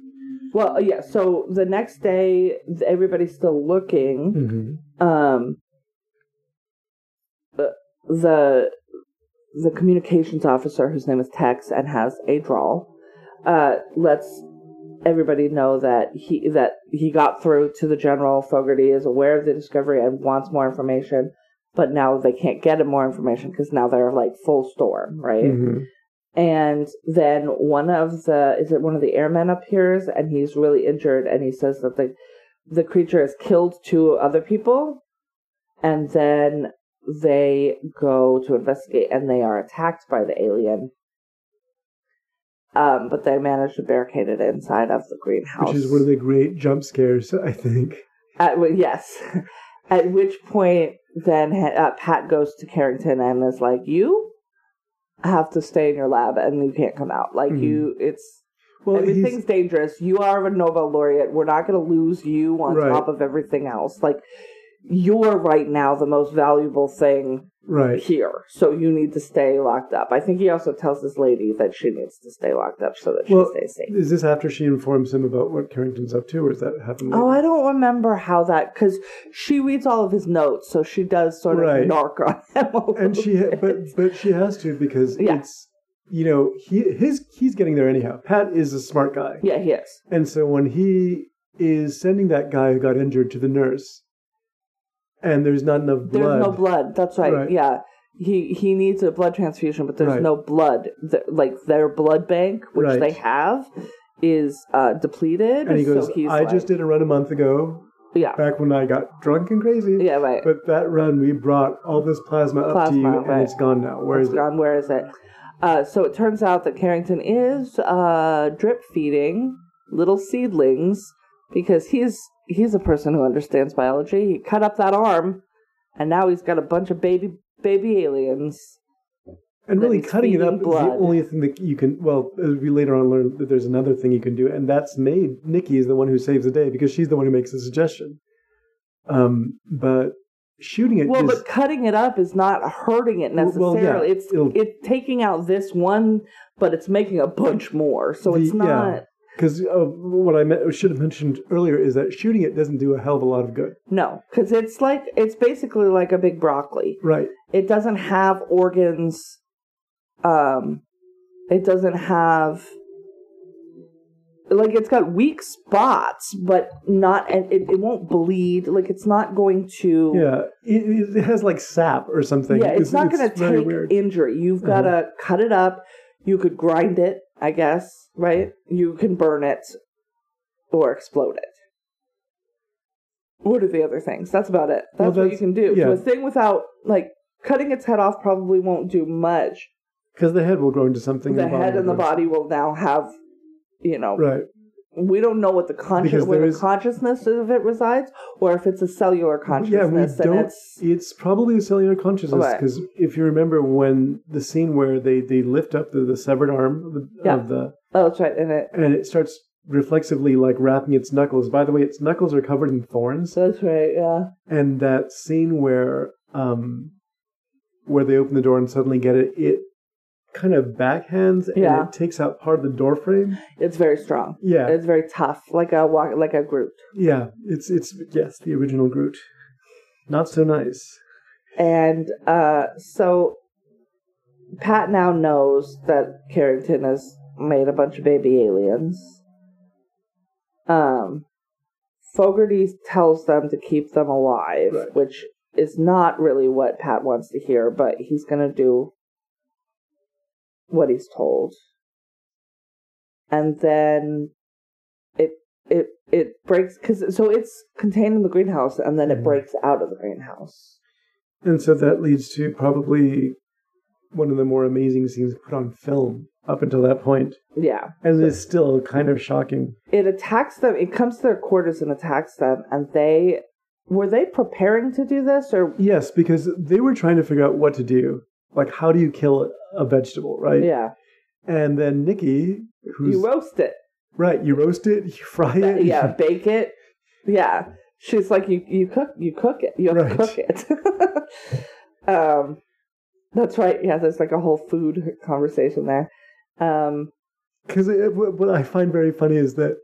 Well, uh, yeah. So the next day, everybody's still looking. hmm Um, the the the communications officer, whose name is Tex and has a drawl, uh, lets everybody know that he that he got through to the general. Fogarty is aware of the discovery and wants more information, but now they can't get him more information because now they're like full storm, right? hmm and then one of the is it one of the airmen appears and he's really injured and he says that the the creature has killed two other people and then they go to investigate and they are attacked by the alien um but they managed to barricade it inside of the greenhouse Which is one of the great jump scares, I think. at, yes at which point then uh, pat goes to carrington and is like you have to stay in your lab and you can't come out like Mhm. you it's Well, everything's dangerous you are a nobel laureate we're not going to lose you on Right. top of everything else like you're right now the most valuable thing right. here so you need to stay locked up i think he also tells this lady that she needs to stay locked up so that she Well, stays safe Is this after she informs him about what Carrington's up to, or is that happening? Oh. I don't remember how that because she reads all of his notes, so she does sort of Right. narc on him. and she, ha- but but she has to because Yeah. it's you know he his he's getting there anyhow. Pat is a smart guy, yeah, he is. and so when he is sending that guy who got injured to the nurse, and there's not enough blood. There's no blood. That's right. Right. Yeah, he he needs a blood transfusion, but there's Right. no blood. The, like their blood bank, which Right. they have, is uh, depleted. and he goes, so he's "I like, just did a run a month ago, yeah, back when I got drunk and crazy. yeah, right. But that run, we brought all this plasma, up to you, Plasma, and it's gone now. Where It's is it? gone. Where is it? Uh, so it turns out that Carrington is uh, drip feeding little seedlings because he's he's a person who understands biology. He cut up that arm, and now he's got a bunch of baby baby aliens. And really, cutting it up feeding is the only thing that you can. Well, as we later on learn that there's another thing you can do, and that's made. Nikki is the one who saves the day because she's the one who makes the suggestion. Um, but shooting it Well, is- but cutting it up is not hurting it Well, well, yeah, necessarily. it's it's taking out this one, but it's making a bunch more. So The- it's not. Because uh, what I meant, should have mentioned earlier is that shooting it doesn't do a hell of a lot of good. No, because it's like it's basically like a big broccoli. Right. it doesn't have organs um it doesn't have like it's got weak spots but not and it, it won't bleed like it's not going to Yeah. It, it has like sap or something. yeah it's, not going to take weird. injury you've got to cut it up you could grind it i guess right you can burn it or explode it what are the other things that's about it that's, Well, what you can do yeah. to a thing without like cutting its head off probably won't do much Because the head will grow into something. the head and the body will now have you know Right. We don't know what the conscious where the is- consciousness of it resides, or if it's a cellular consciousness. Yeah, we don't. it's It's, probably a cellular consciousness Right. because if you remember when the scene where they they lift up the, the severed arm of the, Yeah. of the oh, that's right, and it and it starts reflexively like wrapping its knuckles. By the way, its knuckles are covered in thorns. that's right, yeah, and that scene where um where they open the door and suddenly get it, it kind of backhands and Yeah. it takes out part of the door frame. it's very strong. Yeah, It's very tough, like a walk, like a Groot. yeah. It's it's yes, the original Groot. Not so nice. And uh, so Pat now knows that Carrington has made a bunch of baby aliens. Um, Fogarty tells them to keep them alive, Right. which is not really what Pat wants to hear, but he's going to do what he's told. And then it it it breaks because so it's contained in the greenhouse, and then it Mhm. breaks out of the greenhouse. And so that leads to probably one of the more amazing scenes put on film up until that point. Yeah. And it's still kind of shocking. It attacks them. It comes to their quarters and attacks them. And they were they preparing to do this or Yes, because they were trying to figure out what to do. Like how do you kill a vegetable, right? yeah? And then Nikki, who's You roast it. right, you roast it, you fry it, Yeah, bake it. Yeah. She's like you. You cook. You cook it. You Right. cook it. um, that's right. Yeah, there's like a whole food conversation there. Um, Because what I find very funny is that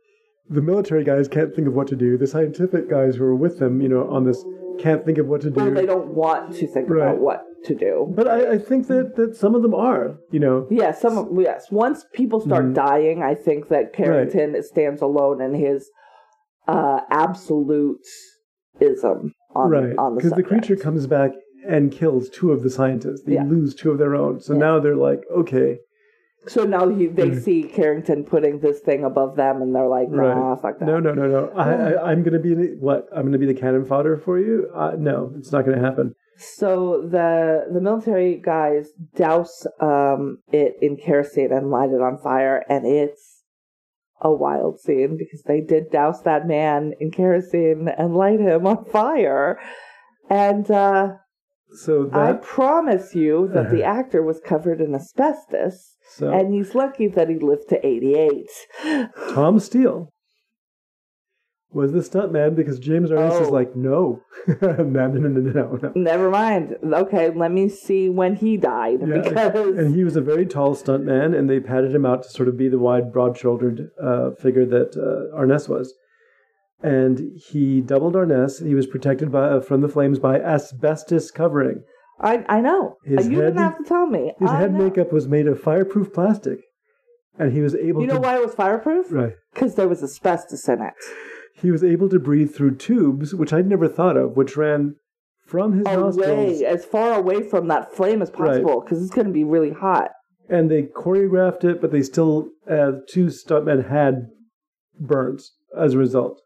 the military guys can't think of what to do. The scientific guys who are with them, you know, on this can't think of what to do. or they do. don't want to think Right. about what to do. But I, I think that, that some of them are, you know. Yeah, some of- yes. Once people start Mhm. dying, I think that Carrington stands alone in his uh, absolutism on right. on the Because the creature comes back and kills two of the scientists. They Yeah. lose two of their own. So Yeah. now they're like, okay. So now he, they Mhm. see Carrington putting this thing above them, and they're like, "Nah, Right. fuck that." No, no, no, no. I, I, I'm going to be the, what? I'm going to be the cannon fodder for you? Uh, no, it's not going to happen. So the the military guys douse um, it in kerosene and light it on fire, and it's a wild scene because they did douse that man in kerosene and light him on fire, and. uh So I that, promise you that the actor was covered in asbestos, so and he's lucky that he lived to 88. Tom Steele was the stuntman because James Arness is Oh. like, no, no, no, no, no, no. Never mind. Okay, let me see when he died Yeah, because and he was a very tall stuntman, and they padded him out to sort of be the wide, broad-shouldered uh, figure that uh, Arness was. And he doubled Arness. He was protected by uh, from the flames by asbestos covering. I I know. His you didn't head- have to tell me. His I head know. makeup was made of fireproof plastic, and he was able You to know why it was fireproof? right. Because there was asbestos in it. He was able to breathe through tubes, which I'd never thought of, which ran from his nostrils, Away, as far away from that flame as possible, because it's going to be really hot. and they choreographed it, but they still, uh, two stuntmen had burns as a result.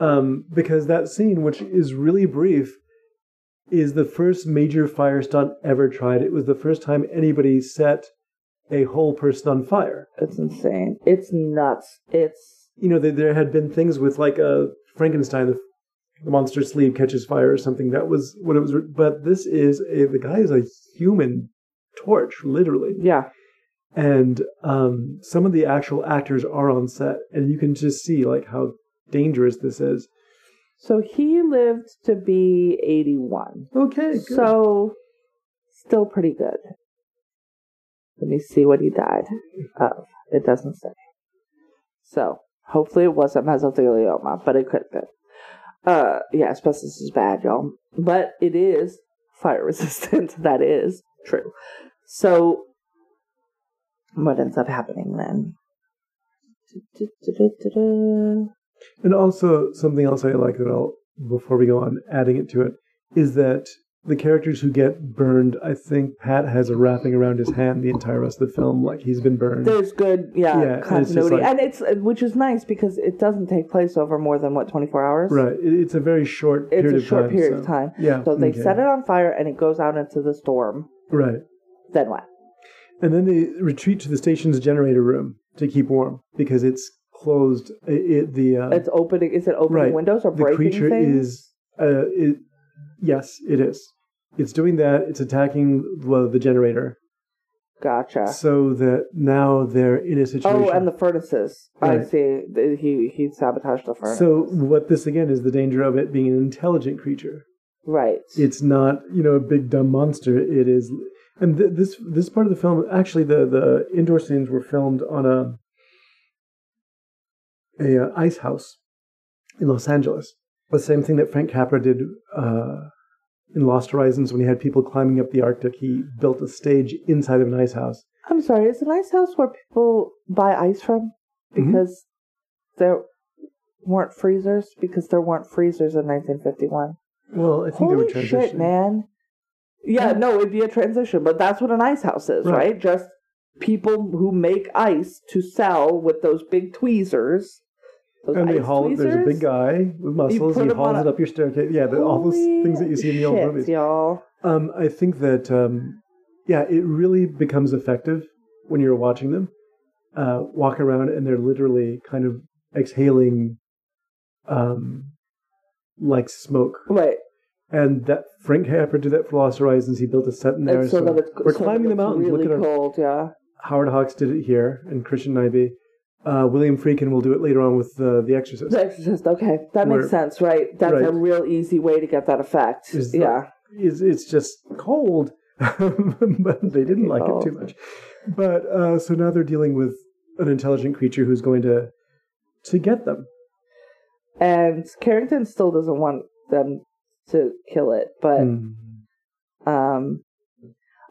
Um, because that scene, which is really brief, is the first major fire stunt ever tried. It was the first time anybody set a whole person on fire. It's insane. It's nuts. It's You know, there, there had been things with like a Frankenstein, the, the monster sleeve catches fire or something. That was what it was. But this is a, the guy is a human torch, literally. yeah. and um, some of the actual actors are on set, and you can just see like how dangerous this is. So he lived to be 81. Okay, good. So, still pretty good. Let me see what he died of. It doesn't say. So, hopefully it wasn't mesothelioma, but it could have been. Uh, yeah, asbestos is bad, y'all. But it is fire resistant. that is true. So, what ends up happening then? and also something else I like that I'll before we go on adding it to it is that the characters who get burned, I think Pat has a wrapping around his hand the entire rest of the film, like he's been burned. There's good, yeah, Yeah, and it's continuity, like- and it's which is nice because it doesn't take place over more than what 24 hours. right, it's a very short It's period a of short time. period so- of time. Yeah. So they okay. set it on fire and it goes out into the storm. right. Then what? And then they retreat to the station's generator room to keep warm because it's closed. It, it- the uh, It's opening. Is it opening right. windows or the breaking creature things? is uh, it, yes, it is. It's doing that. It's attacking well, the generator, Gotcha. so that now they're in a situation. Oh, and the furnaces. I see. He he sabotaged the furnace. so what this again is the danger of it being an intelligent creature. right. It's not you know a big dumb monster. It is, and th- this this part of the film actually the the indoor scenes were filmed on a a uh, ice house in Los Angeles. The same thing that Frank Capra did uh, in Lost Horizons when he had people climbing up the Arctic. He built a stage inside of an ice house. I'm sorry. Is an ice house where people buy ice from Mhm. because there weren't freezers? Because there weren't freezers in 1951. Well, I think they were Holy transitioning. shit, man! Yeah, no, it'd be a transition, but that's what an ice house is, Right. right? Just people who make ice to sell with those big tweezers. And they haul it. There's a big guy with muscles. He hauls it up your staircase. Yeah, the, all those things that you see in the old shit, movies. y'all. Um, I think that um, yeah, it really becomes effective when you're watching them uh, walk around and they're literally kind of exhaling um, like smoke. Right. And that Frank Capra did that for Lost Horizons. He built a set in there. So, so we're so climbing the mountains. Really Look at our cold, yeah. Howard Hawks did it here, and Christian Nyby. Uh, William Friedkin will do it later on with uh, The Exorcist. The Exorcist. Okay, that Where- makes sense, right? That's Right. a real easy way to get that effect. Is the- yeah. it's, it's just cold, but they didn't like it too much. But uh, so now they're dealing with an intelligent creature who's going to to get them. And Carrington still doesn't want them to kill it, but Mm. um,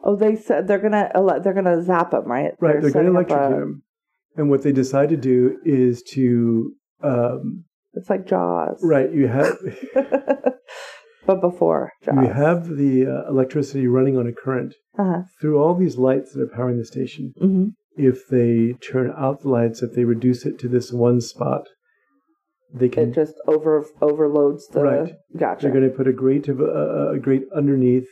oh, they said they're gonna they're gonna zap him, right? Right, they're, going to electrocute a- him, and what they decide to do is to um, It's like Jaws, right. You have but before Jaws. you have the uh, electricity running on a current uh-huh. through all these lights that are powering the station. hmm If they turn out the lights, if they reduce it to this one spot, they can It just over overloads the. Right. Gotcha. They're going to put a grate of uh, a grate underneath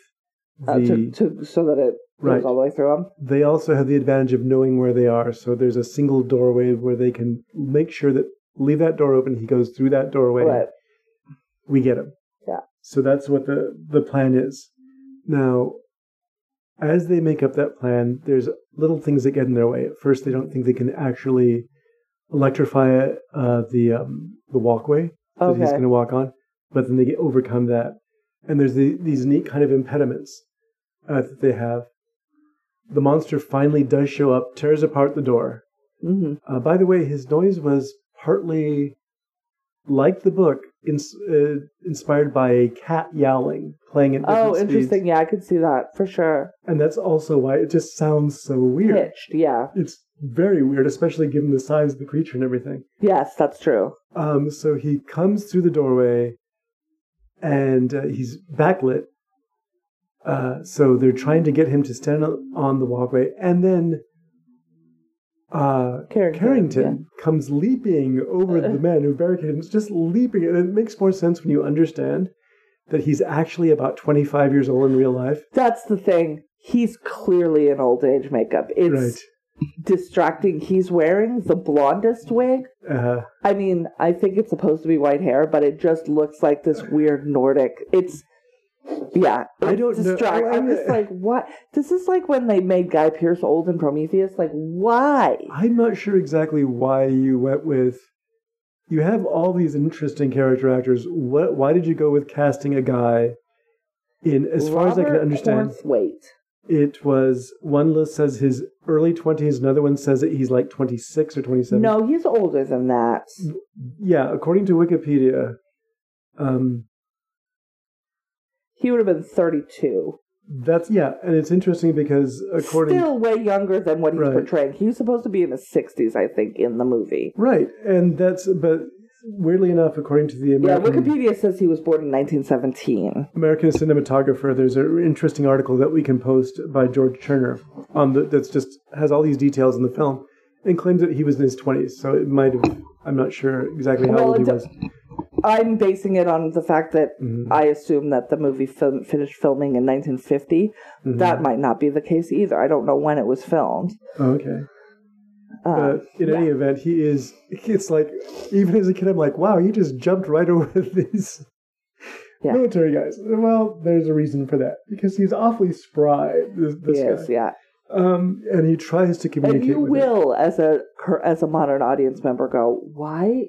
the. Uh, to, to so that it Right. all the way through them. they also have the advantage of knowing where they are, so there's a single doorway where they can make sure that leave that door open. He goes through that doorway. Right. We get him. Yeah. So that's what the the plan is. Now, as they make up that plan, there's little things that get in their way. At first, they don't think they can actually electrify uh, the um, the walkway that he's going to walk on, but then they get overcome that, and there's the, these neat kind of impediments uh, that they have. The monster finally does show up, tears apart the door. hmm Uh, by the way, his noise was partly like the book, ins- uh, inspired by a cat yowling, playing at different Oh, speeds. interesting. Yeah, I could see that for sure. And that's also why it just sounds so weird. Pitched. Yeah. It's very weird, especially given the size of the creature and everything. Yes, that's true. Um, so he comes through the doorway, and uh, he's backlit. Uh, so they're trying to get him to stand on- the walkway, and then uh, Carrington. Carrington comes leaping over the man who barricaded him, just leaping, and it makes more sense when you understand that he's actually about 25 years old in real life. That's the thing. He's clearly in old age makeup. It's Right. distracting. He's wearing the blondest wig. Uh, I mean, I think it's supposed to be white hair, but it just looks like this weird Nordic. It's yeah. I don't know. distract- I- I'm just like, what? This is like when they made Guy Pearce old in Prometheus. Like, why? I'm not sure exactly why you went with. You have all these interesting character actors. What? Why did you go with casting a guy? In as far as I can Robert understand, Wait. it was one list says his early twenties, another one says that he's like twenty six or twenty seven. No, he's older than that. Yeah, according to Wikipedia, um, He would have been 32. that's yeah, and it's interesting because according Still way younger than what he's Right. portraying. He's supposed to be in his 60s, I think, in the movie. right, and that's but weirdly enough, according to the Yeah, American Wikipedia says he was born in 1917. American cinematographer, there's an interesting article that we can post by George Turner on the that's just has all these details in the film and claims that he was in his 20s. So it might have. I'm not sure exactly how Well, old he was. I'm basing it on the fact that Mhm. I assume that the movie film, finished filming in 1950. Mhm. That might not be the case either. I don't know when it was filmed. Oh, okay. Uh, but in any event, he is. It's like even as a kid, I'm like, wow, he just jumped right over these Yeah. military guys. Well, there's a reason for that because he's awfully spry. This, this yes, guy, yeah. um, and he tries to communicate. And you will, as a as a modern audience member, go, why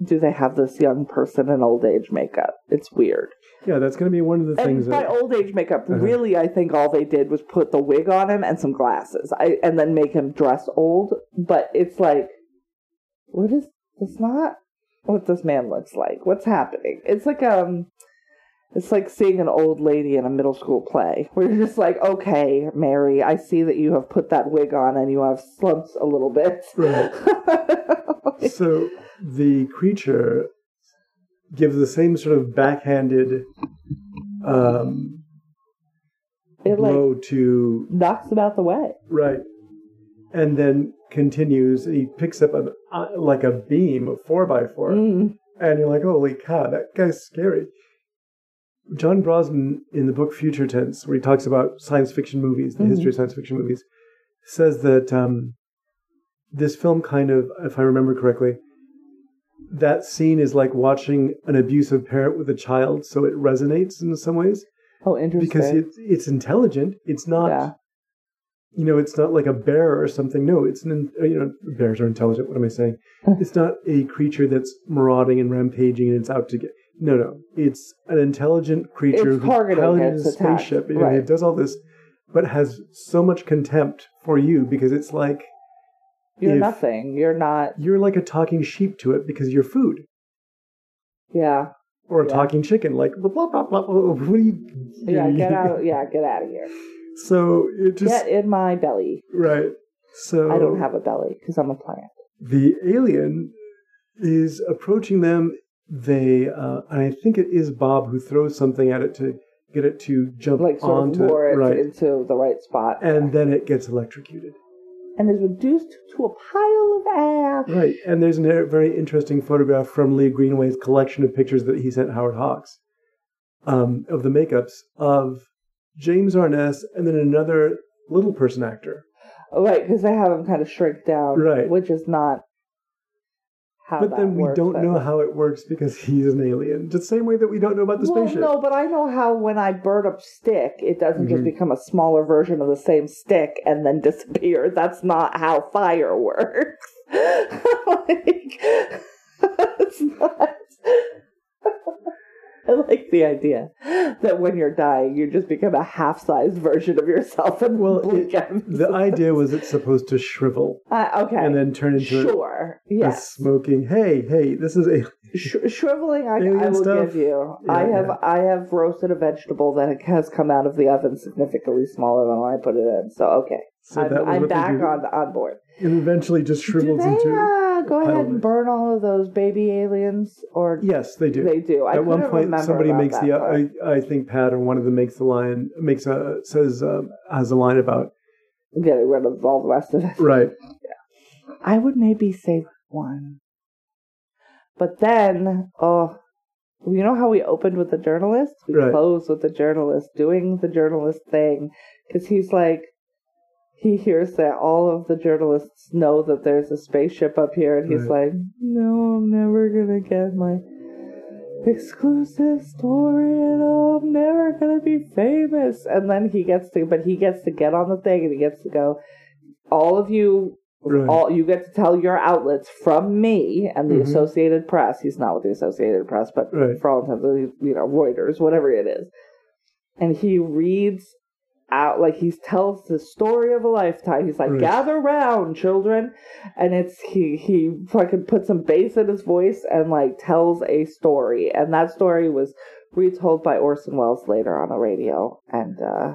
do they have this young person in old age makeup? It's weird. Yeah, that's going to be one of the things by that. old age makeup, Uh-huh. really, I think all they did was put the wig on him and some glasses, I, and then make him dress old. But it's like, what is? That's not what this man looks like. What's happening? It's like um, it's like seeing an old lady in a middle school play, where you're just like, okay, Mary, I see that you have put that wig on and you have slumped a little bit. Right. so the creature gives the same sort of backhanded um, it like blow to knocks him out the way. right, and then continues. He picks up a uh, like a beam, a four by four, Mm. and you're like, "Holy cow, that guy's scary." John Brosnan in the book Future Tense, where he talks about science fiction movies, the Mhm. history of science fiction movies, says that um, this film kind of, if I remember correctly, that scene is like watching an abusive parent with a child, so it resonates in some ways Oh, interesting. because it's it's intelligent. It's not, Yeah. you know, it's not like a bear or something. No, it's an uh, you know, bears are intelligent. What am I saying? it's not a creature that's marauding and rampaging and it's out to get. No, no, it's an intelligent creature It's who a spaceship. You know, right. It does all this, but has so much contempt for you because it's like You're nothing. You're not. you're like a talking sheep to it because you're food. Yeah. or a Yeah. talking chicken. Like blah blah blah blah. blah. What do you? Yeah. Get out. Yeah. Get out of here. So it just Get in my belly. right. So I don't have a belly because I'm a plant. the alien is approaching them. They, uh, and I think it is Bob who throws something at it to get it to jump Like sort onto of it right, into the right spot. and then it gets electrocuted. And is reduced to a pile of ash. Right, and there's a very interesting photograph from Lee Greenway's collection of pictures that he sent Howard Hawks um, of the makeups of James Arness and then another little person actor. Right, because they have him kind of shrink down. Right. Which is not how but then we works, don't know how it works because he's an alien. The same way that we don't know about the well, spaceship. no, but I know how when I burn a stick, it doesn't just Mhm. become a smaller version of the same stick and then disappear. That's not how fire works. like, it's not. I like the idea that when you're dying, you just become a half-sized version of yourself and Well, it- The idea was it's supposed to shrivel Uh, okay. and then turn into a, sure. a Yes. smoking. Hey, hey, this is a Sh- shriveling, I, I will stuff? give you. Yeah, I have yeah. I have roasted a vegetable that has come out of the oven significantly smaller than when I put it in. So okay, so I'm, I'm back on on board. It eventually just Do shrivels they into. uh, go ahead and burn all of those baby aliens, or Yes, they do. they do? I At one point, somebody makes the. part. I, I think Pat or one of them makes the line makes a says um, has a line about getting rid of all the rest of it. right. yeah. I would maybe save one, but then oh. You know how we opened with the journalist? We Right. close with the journalist doing the journalist thing because he's like, he hears that all of the journalists know that there's a spaceship up here, and he's like, "No, I'm never gonna get my exclusive story, and I'm never gonna be famous." And then he gets to, but he gets to get on the thing, and he gets to go. All of you Right. all you get to tell your outlets from me and the Mhm. Associated Press. He's not with the Associated Press, but Right. for all intents, you know, Reuters, whatever it is. And he reads out like he tells the story of a lifetime. He's like, Right. "Gather round, children," and it's he he fucking puts some bass in his voice and like tells a story, and that story was retold by Orson Welles later on the radio, and uh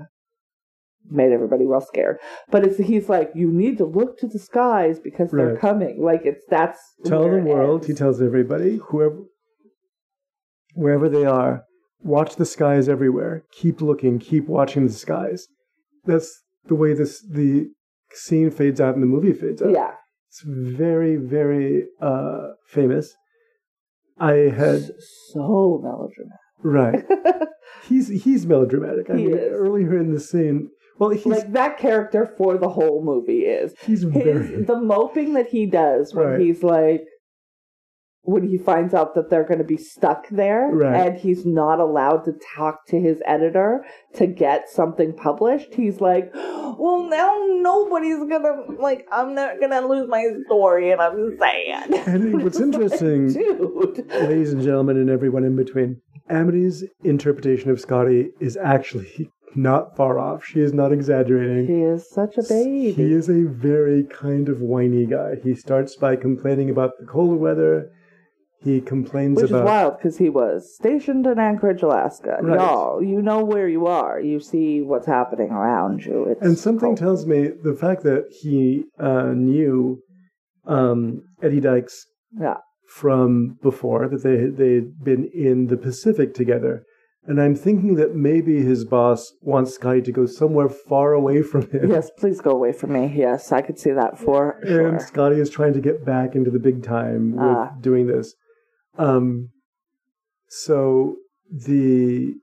made everybody real scared. But it's he's like, you need to look to the skies because they're coming. Like it's that's Tell the world. He tells everybody whoever wherever they are, watch the skies everywhere. Keep looking. Keep watching the skies. That's the way this the scene fades out and the movie fades out. yeah, It's very, very uh, famous. I had so melodramatic. right. He's he's melodramatic. I He mean, is. earlier in the scene Well, he's like that character for the whole movie is he's his very the moping that he does when Right. he's like when he finds out that they're going to be stuck there Right. and he's not allowed to talk to his editor to get something published he's like well now nobody's gonna like i'm not gonna lose my story and i'm sad And what's interesting- dude ladies and gentlemen, and everyone in between. Amity's interpretation of Scotty is actually not far off. She is not exaggerating. he is such a baby He is a very kind of whiny guy. He starts by complaining about the cold weather. He complains Which about Which is wild because he was stationed in Anchorage, Alaska. Right. Y'all, you know where you are. You see what's happening around you. It's And something cold. tells me the fact that he uh, knew um, Eddie Dykes Yeah. from before, that they they'd been in the Pacific together. And I'm thinking that maybe his boss wants Scotty to go somewhere far away from him. Yes, please go away from me. Yes, I could see that for sure. And Scotty is trying to get back into the big time with Ah. doing this. Um, so the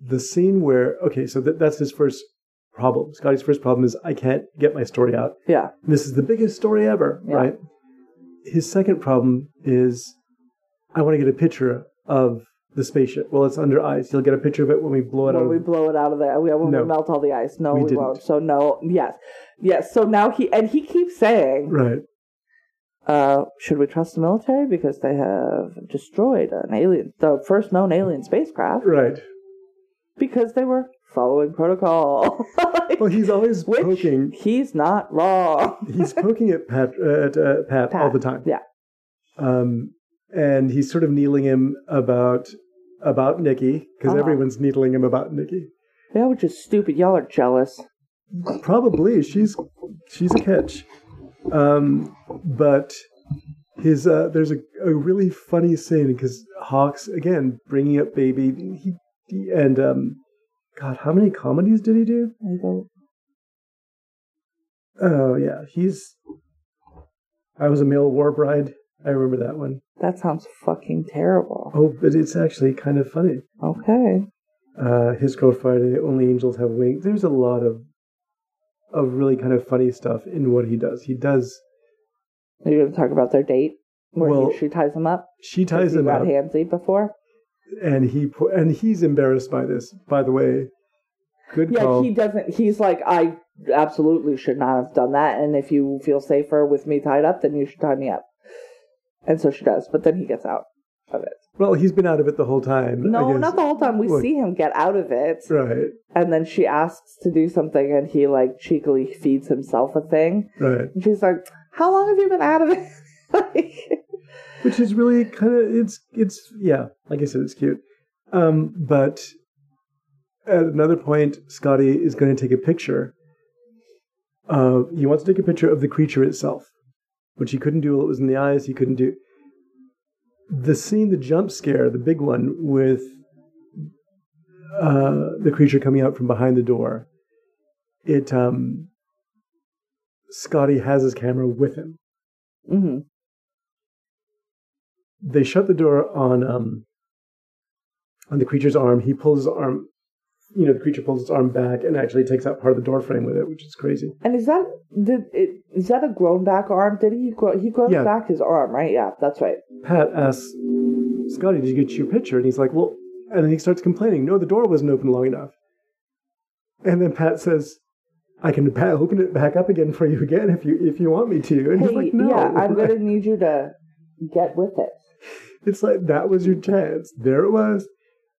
the scene where okay, so that, that's his first problem. Scotty's first problem is I can't get my story out. Yeah. This is the biggest story ever, Yeah. right? His second problem is I want to get a picture of the spaceship. Well, it's under ice. You'll get a picture of it when we blow it When out. When we of, blow it out of there, we, when No. we melt all the ice. No, We we, won't. So no, yes, yes. So now he and he keeps saying, right. Uh, "Should we trust the military because they have destroyed an alien, the first known alien spacecraft, Right. because they were following protocol." Like, Well, he's always poking. he's not wrong. He's poking at Pat, uh, at uh, Pat, all the time. yeah. Um, and he's sort of needling him about about Nikki because Uh-huh. everyone's needling him about Nikki. Yeah, which is stupid. Y'all are jealous. Probably she's she's a catch. Um, but his uh, there's a, a really funny scene because Hawks again bringing up baby he, he and um, God how many comedies did he do? I don't. Oh yeah, he's. I was a male war bride. I remember that one. That sounds fucking terrible. Oh, but it's actually kind of funny. Okay. Uh, his Friday, Only Angels Have Wings. There's a lot of of really kind of funny stuff in what he does. He does. Are you going to talk about their date? Where Well, he, she ties him up? She ties him up, handsy before? and he and he's embarrassed by this. By the way, good Yeah, call. he doesn't. He's like, I absolutely should not have done that. And if you feel safer with me tied up, then you should tie me up. And so she does. But then he gets out of it. well, he's been out of it the whole time. No, not the whole time. We Look. see him get out of it. Right, And then she asks to do something, and he like cheekily feeds himself a thing. right. And she's like, How long have you been out of it? like, Which is really kind of it's it's yeah. Like I said, it's cute. Um, but at another point, Scotty is going to take a picture. He wants to take a picture of the creature itself, which he couldn't do while it was in the eyes. He couldn't do the scene, the jump scare, the big one with uh, the creature coming out from behind the door. It um, Scotty has his camera with him. hmm They shut the door on um, on the creature's arm. He pulls his arm. You know, the creature pulls its arm back and actually takes out part of the door frame with it, which is crazy. And is that did it? Is that a grown back arm? Did he grow? He grows Yeah. back his arm, right? Yeah, that's right. Pat asks Scotty, "Did you get your picture?" And he's like, "Well," and then he starts complaining, "No, the door wasn't open long enough." And then Pat says, "I can open it back up again for you again if you if you want me to." And Hey, he's like, "No." yeah, I'm gonna need you to get with it. It's like that was your chance. There it was.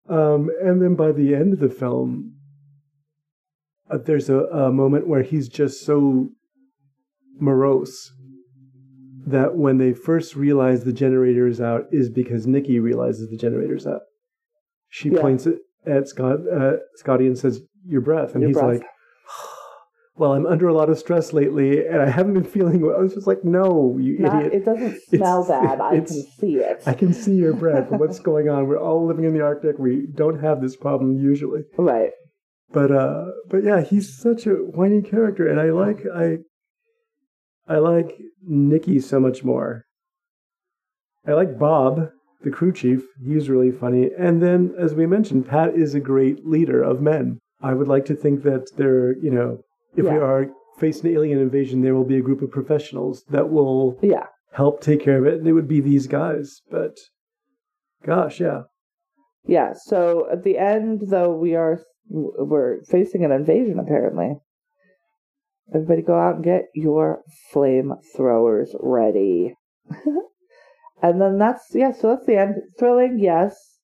Um, and then by the end of the film, uh, there's a, a moment where he's just so morose that when they first realize the generator is out is because Nikki realizes the generator's out. She Yeah. points it at Scott, uh, Scotty and says, "Your breath," and Your he's breath. like, "Well, I'm under a lot of stress lately, and I haven't been feeling well." I was just like, "No, you Not, idiot." it doesn't smell It's- bad. I can see it. I can see your breath. What's going on? We're all living in the Arctic. We don't have this problem usually. right. But uh but yeah, he's such a whiny character and I like I I like Nikki so much more. I like Bob, the crew chief. He's really funny. And then as we mentioned, Pat is a great leader of men. I would like to think that there, you know, if we are facing an alien invasion, there will be a group of professionals that will Yeah. help take care of it, and it would be these guys. But gosh, yeah, Yeah. So at the end, though, we are we're facing an invasion. Apparently, everybody go out and get your flamethrowers ready. and then that's yeah. So that's the end. Thrilling, yes.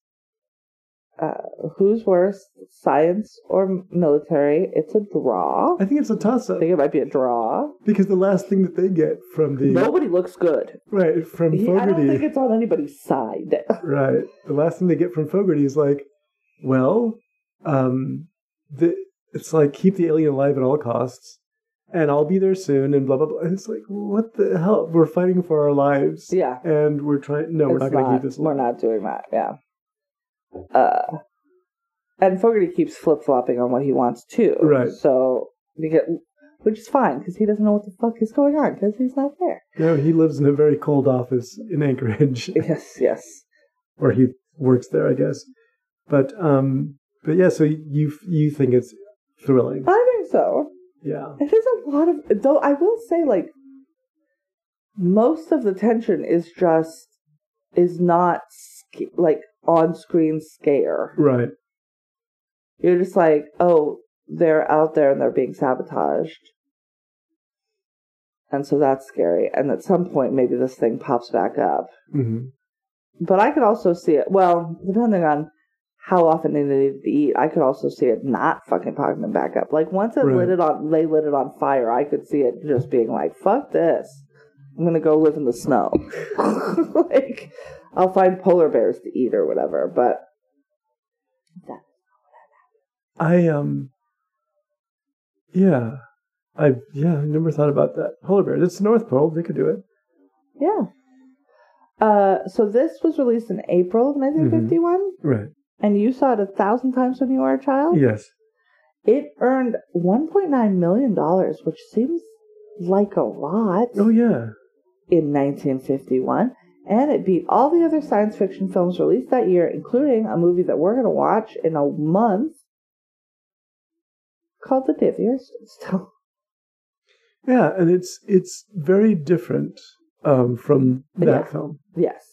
Uh, who's worse, science or military? It's a draw. I think it's a toss I think it might be a draw. because the last thing that they get from the Nobody looks good. right from He- I don't think it's on anybody's side. right, the last thing they get from Fogarty is like, well, um, the it's like keep the alien alive at all costs, and I'll be there soon, and blah blah blah. And it's like, what the hell? We're fighting for our lives, yeah. and we're trying. No, we're It's not going to keep this. Alive. We're not doing that. Yeah. Uh, and Fogarty keeps flip flopping on what he wants too. Right. So you get, which is fine because he doesn't know what the fuck is going on because he's not there. No, he lives in a very cold office in Anchorage, Yes. Yes. or he works there, I guess. But um, but yeah, so you you think it's thrilling? I think so. Yeah, It is a lot of though. I will say like most of the tension is just is not like on screen scare. right. You're just like, oh, they're out there and they're being sabotaged. And so that's scary. And at some point, maybe this thing pops back up. hmm But I could also see it, well, depending on how often they needed to eat, I could also see it not fucking popping back up. Like once it Right. lit it on, they lit it on fire, I could see it just being like, fuck this. I'm gonna go live in the snow. like, I'll find polar bears to eat or whatever. But I um, yeah, I yeah, I never thought about that. Polar bears. It's the North Pole. They could do it. Yeah. Uh, so this was released in April of 1951, Right. and you saw it a thousand times when you were a child. Yes. It earned 1.9 million dollars, which seems like a lot Oh yeah. in 1951, and it beat all the other science fiction films released that year, including a movie that we're going to watch in a month called The Day of the Earth Still. Yeah, and it's it's very different um, from that Yeah. film. Yes.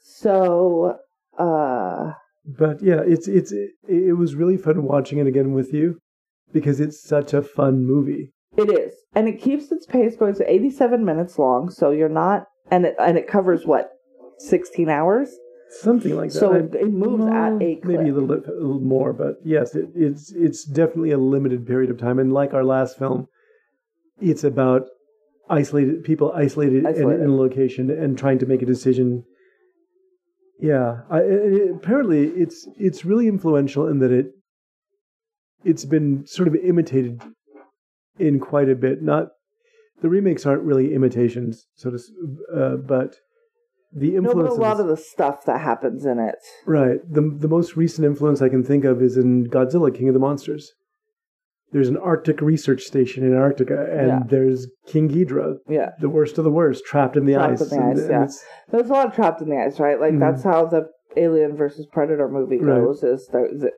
So, uh, But yeah, it's it's it, it was really fun watching it again with you because it's such a fun movie. It is, and it keeps its pace going. So eighty-seven minutes long. So you're not, and it and it covers what, sixteen hours. Something like that. So it, it moves well, at a clip. maybe a little bit a little more, but yes, it, it's it's definitely a limited period of time. And like our last film, it's about isolated people isolated, in- Isolated. In, a location and trying to make a decision. Yeah, I, it- apparently it's it's really influential in that it it's been sort of imitated in quite a bit. Not the remakes aren't really imitations, so to, uh, but the influence. No, but a lot of the stuff that happens in it. Right. The the most recent influence I can think of is in Godzilla King of the Monsters. There's an Arctic research station in Antarctica, and Yeah. there's King Ghidorah, Yeah, the worst of the worst, trapped in the Trapped ice. in the and, ice, and yeah. it's- there's a lot of trapped in the ice, right? Like Mhm. that's how the Alien versus Predator movie Right. goes. Is the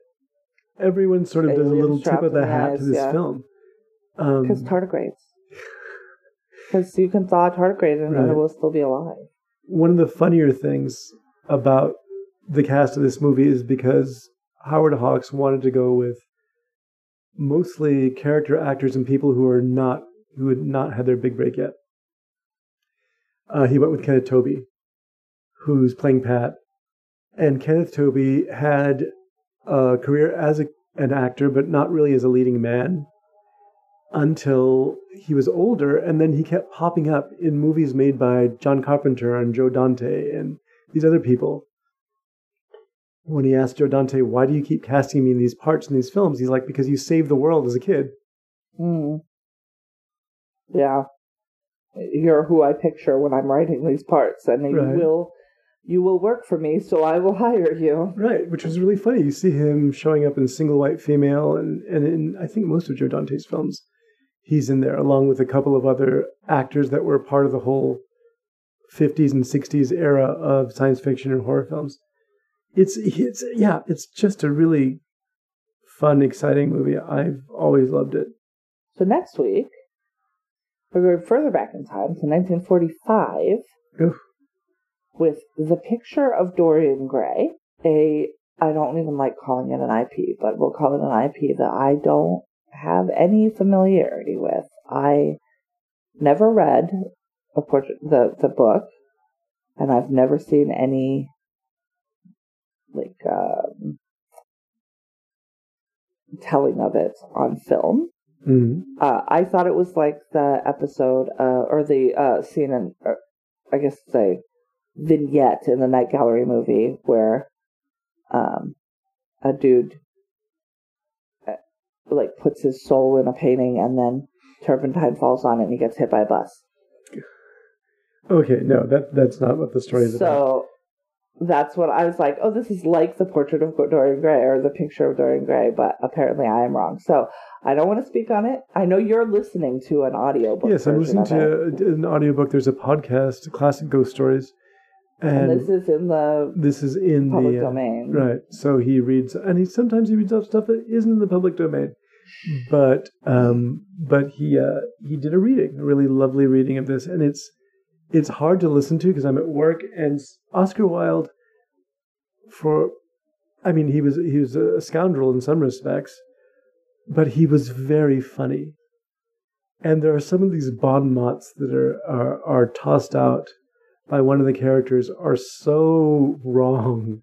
everyone sort of does a little tip of the the hat ice, to this yeah. film. Um, because tardigrades. Because you can thaw a tardigrade and Right. it will still be alive. one of the funnier things about the cast of this movie is because Howard Hawks wanted to go with mostly character actors and people who are not who had not had their big break yet. Uh, he went with Kenneth Tobey, who's playing Pat, and Kenneth Tobey had a career as a, an actor, but not really as a leading man until he was older, and then he kept popping up in movies made by John Carpenter and Joe Dante and these other people. When he asked Joe Dante, "Why do you keep casting me in these parts in these films?" He's like, "Because you saved the world as a kid." Mm. Yeah. You're who I picture when I'm writing these parts, and you will you will work for me, so I will hire you. Right, which was really funny. You see him showing up in Single White Female, and and in I think most of Joe Dante's films, he's in there along with a couple of other actors that were part of the whole 50s and 60s era of science fiction and horror films. It's it's yeah, it's just a really fun, exciting movie. I've always loved it. So next week, we're going further back in time to 1945 Oof. with The Picture of Dorian Gray, a I don't even like calling it an IP, but we'll call it an IP that I don't have any familiarity with. I never read a portrait the the book, and I've never seen any like um, telling of it on film. Mm. Uh, I thought it was like the episode uh, or the uh, scene in, uh, I guess, the vignette in the Night Gallery movie where um, a dude like puts his soul in a painting and then turpentine falls on it and he gets hit by a bus. Okay, no, that that's not what the story is about. So that's what I was like. Oh, this is like the portrait of Dorian Gray or the picture of Dorian Gray, but apparently I am wrong. So I don't want to speak on it. I know you're listening to an audiobook. Yes, I'm listening it, to a- an audiobook. There's a podcast, Classic Ghost Stories, and, and this is in the this is in public the uh, domain. Right. So he reads, and he sometimes he reads off stuff that isn't in the public domain. But um, but he uh, he did a reading, a really lovely reading of this, and it's it's hard to listen to because I'm at work. And Oscar Wilde, for, I mean, he was he was a scoundrel in some respects, but he was very funny. And there are some of these bon mots that are are, are tossed out by one of the characters are so wrong.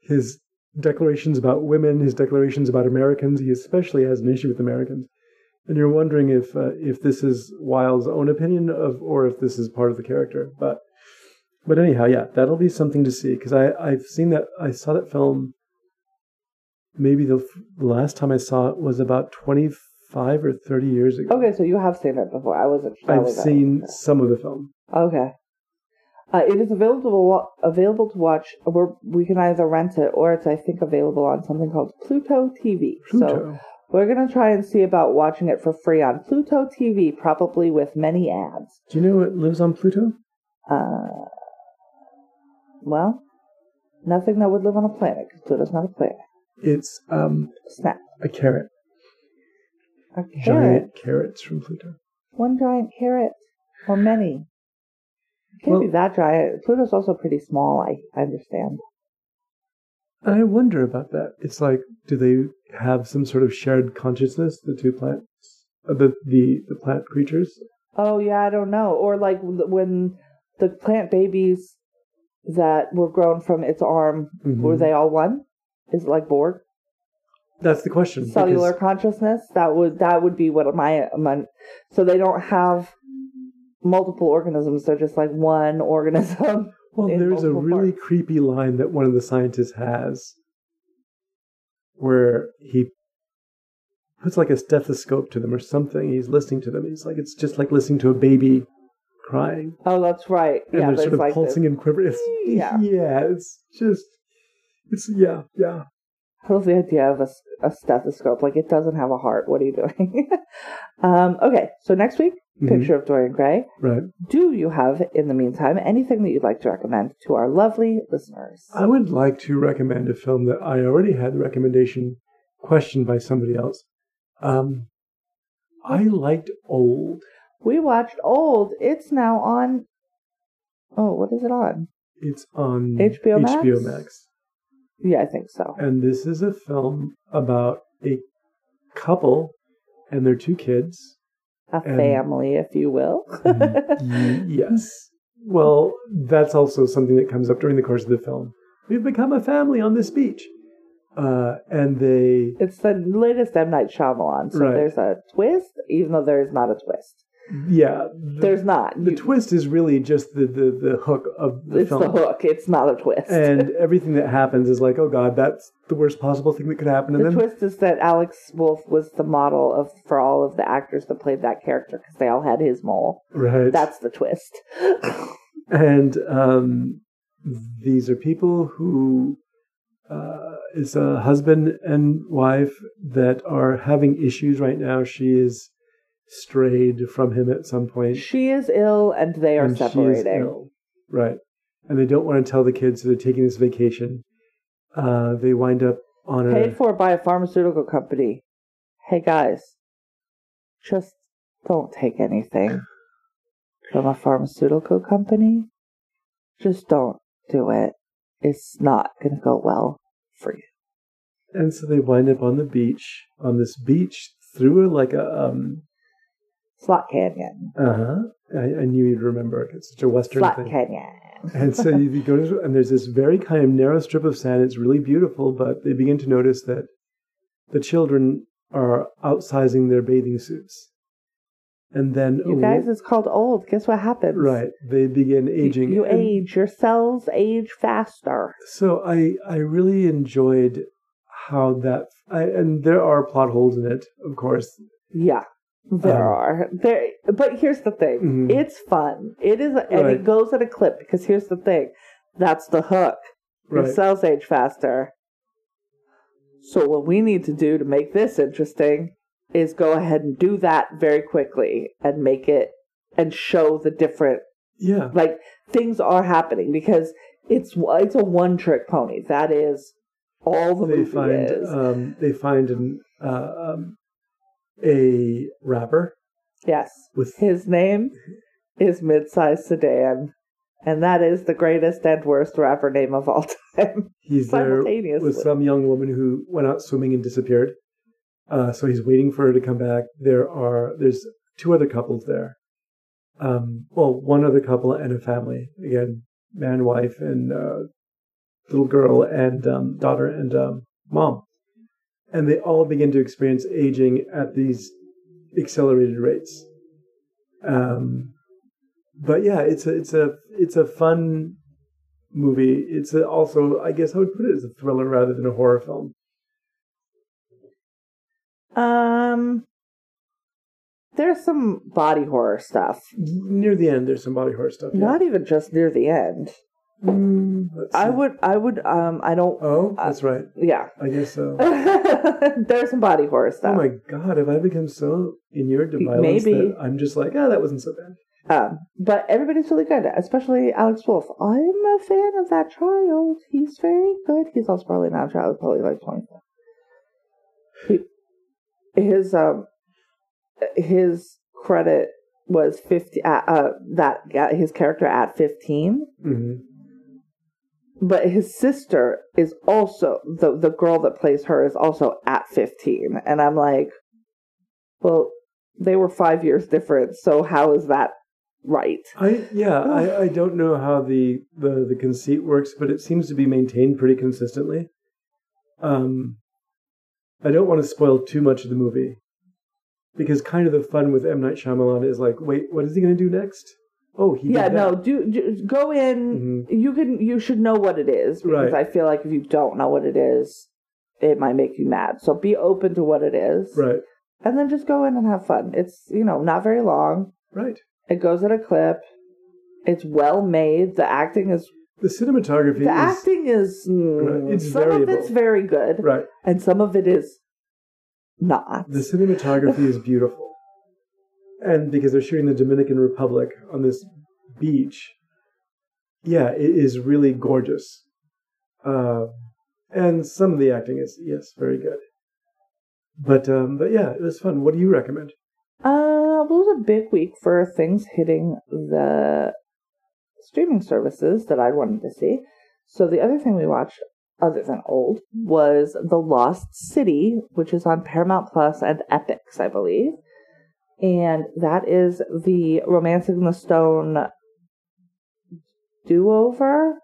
His declarations about women, his declarations about Americans, he especially has an issue with Americans. And you're wondering if uh, if this is Wilde's own opinion of, or if this is part of the character. But but anyhow, yeah, that'll be something to see because I I've seen that I saw that film. Maybe the, f- the last time I saw it was about 25 or 30 years ago. Okay, so you have seen it before. I wasn't. I've was- seen some of the film. Okay. Uh, it is available to available to watch. We're, we can either rent it or it's I think available on something called Pluto TV. Pluto. So we're gonna try and see about watching it for free on Pluto TV, probably with many ads. Do you know what lives on Pluto? Uh, well, nothing that would live on a planet because Pluto's not a planet. It's um, Snap. a carrot. A carrot. Giant carrots from Pluto. One giant carrot or many. It can't Well- be that dry. Pluto's also pretty small. I, I understand. I wonder about that. It's like, do they have some sort of shared consciousness, the two plants, uh, the the the plant creatures? Oh yeah, I don't know. Or like when the plant babies that were grown from its arm Mhm. were they all one? Is it like Borg? That's the question. Cellular consciousness? That would that would be what my, my so they don't have multiple organisms, they're just like one organism. well, there's a really parts. creepy line that one of the scientists has, where he puts like a stethoscope to them or something. He's listening to them. He's like, it's just like listening to a baby crying, Oh, that's right. and yeah, they're sort of like pulsing this. and quivering. It's, Yeah. yeah, it's just, it's yeah, yeah. I love the idea of a stethoscope. Like it doesn't have a heart. What are you doing? um, okay, so next week, Mhm. picture of Dorian Gray. Right. Do you have, in the meantime, anything that you'd like to recommend to our lovely listeners? I would like to recommend a film that I already had the recommendation questioned by somebody else. Um, I liked Old. We watched Old. It's now on. Oh, what is it on? It's on HBO Max? HBO Max. Yeah, I think so. And this is a film about a couple and their two kids. A and- family, if you will. Yes. Well, that's also something that comes up during the course of the film. We've become a family on this beach. Uh, and they it's the latest M. Night Shyamalan, so Right. there's a twist, even though there is not a twist. Yeah the, There's not. the You- twist is really just the, the, the hook of the film. it's film. the hook. It's not a twist. and everything that happens is like, oh god, that's the worst possible thing that could happen. And the twist is that Alex Wolff was the model of for all of the actors that played that character because they all had his mole. right, That's the twist. and um, these are people who uh, is a husband and wife that are having issues right now. She is strayed from him at some point. she is ill, and they are and she is separating. Right. And they don't want to tell the kids, so they're taking this vacation. Uh, they wind up on a paid for by a pharmaceutical company. Hey guys, just don't take anything from a pharmaceutical company. Just don't do it. It's not going to go well for you. and so they wind up on the beach on this beach through a, like a um Slot Canyon. uh-huh I, I knew you'd remember it. it's such a western Slot thing Canyon. and so you go to, and there's this very kind of narrow strip of sand. It's really beautiful, but they begin to notice that the children are outsizing their bathing suits. And then, You guys, it's called old. Guess what happens? right, they begin aging. You, And age. Your cells age faster. So I, I really enjoyed how that, I, and there are plot holes in it, of course. Yeah, there Um, are there. But here's the thing: Mhm. it's fun. It is, and Right. it goes at a clip because here's the thing: that's the hook. Right. cells age faster. So what we need to do to make this interesting is go ahead and do that very quickly and make it and show the different Yeah. like things are happening because it's it's a one trick pony. That is all the They movie find, is. um, they find an, uh, um, a rapper yes. with His name is Midsize Sedan, and that is the greatest and worst rapper name of all time. He's there with some young woman who went out swimming and disappeared. Uh, so he's waiting for her to come back. There are there's two other couples there. Um, well, one other couple and a family. Again, man, wife, and uh, little girl, and um, daughter, and um, mom. And they all begin to experience aging at these accelerated rates. Um, but yeah, it's a it's a it's a fun movie. It's a, also, I guess, I would put it as a thriller rather than a horror film. Um, there's some body horror stuff. Near the end, there's some body horror stuff. yeah. Not even just near the end. Mm, I would, I would, um, I don't. Oh, that's right. Yeah, I guess so. there's some body horror stuff. Oh my god, have I become so inured to violence Maybe. that I'm just like, oh, that wasn't so bad. Um, but everybody's really good, especially Alex Wolff. I'm a fan of that child. He's very good. He's also probably not a child, probably like 24. He, his um his credit was 50 uh, uh that his character at 15 hmm but his sister is also the the girl that plays her is also at 15 and i'm like well they were 5 years different so how is that right I yeah, I, I don't know how the, the the conceit works, but it seems to be maintained pretty consistently. Um, I don't want to spoil too much of the movie because kind of the fun with M Night Shyamalan is like, wait, what is he going to do next? Oh, he yeah no do, do go in. You can you should know what it is because Right. i feel like if you don't know what it is it might make you mad. So be open to what it is. Right, and then just go in and have fun. It's you know not very long. Right. it goes at a clip. It's well made. The acting is The cinematography the is acting is mm, it's some variable. of it's very good. Right. and some of it is not. The cinematography is beautiful. And because they're shooting the Dominican Republic on this beach, yeah, it is really gorgeous. Uh, and some of the acting is, yes, very good. But, um, but yeah, it was fun. What do you recommend? Uh, it was a big week for things hitting the streaming services that I wanted to see. So the other thing we watched, other than old, was The Lost City, which is on Paramount Plus and Epix, I believe. And that is the Romancing the Stone do-over,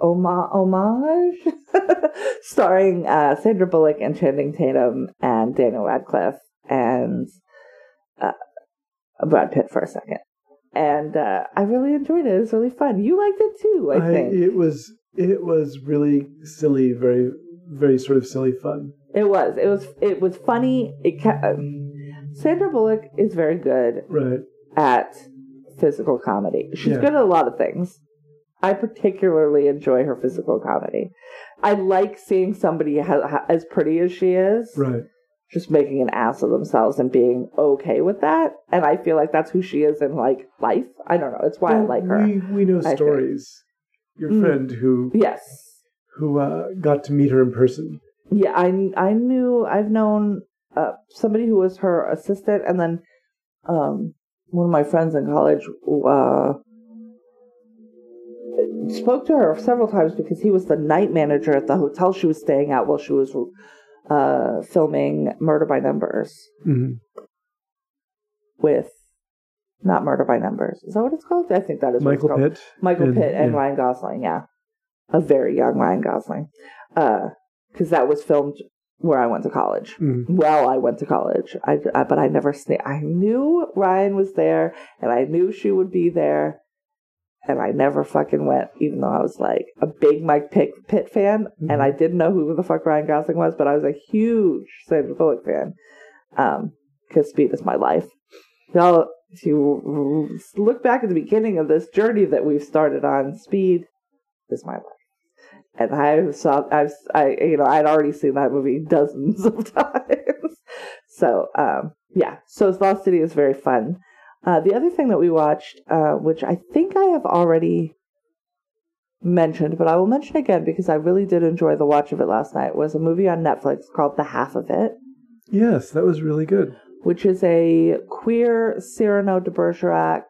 Oma- homage, starring uh, Sandra Bullock and Channing Tatum and Daniel Radcliffe and uh, Brad Pitt for a second. And uh, I really enjoyed it. It was really fun. You liked it too, I, think. it was it was really silly, very very sort of silly fun. it was. It was. It was funny. It ca- um, Sandra Bullock is very good Right. at physical comedy. She's Yeah. good at a lot of things. I particularly enjoy her physical comedy. I like seeing somebody ha- ha- as pretty as she is, Right. just making an ass of themselves and being okay with that. And I feel like that's who she is in like life. I don't know. It's why I like her. We we know think. stories. Your Mm. friend who Yes. who uh, got to meet her in person Yeah, I I knew I've known uh, somebody who was her assistant, and then um, one of my friends in college uh, spoke to her several times because he was the night manager at the hotel she was staying at while she was uh, filming Murder by Numbers hmm with not Murder by Numbers. Is that what it's called? I think that is what it's Michael called. Pitt. Michael and- Pitt and yeah. Ryan Gosling, yeah. A very young Ryan Gosling. Because that was filmed where I went to college. Mhm. Well, I went to college, I, I- but I never sna- I knew Ryan was there, and I knew she would be there, and I never fucking went, even though I was like a big Mike Pitt, Pitt fan, Mhm. and I didn't know who the fuck Ryan Gosling was, but I was a huge Sandra Bullock fan, um, because Speed is my life. Y'all, if you look back at the beginning of this journey that we've started on, Speed is my life. And I saw, I've, I, you know, I'd already seen that movie dozens of times. So, um, yeah. So Lost City is very fun. Uh, the other thing that we watched, uh, which I think I have already mentioned, but I will mention again because I really did enjoy the watch of it last night, was a movie on Netflix called The Half of It Yes, that was really good. which is a queer Cyrano de Bergerac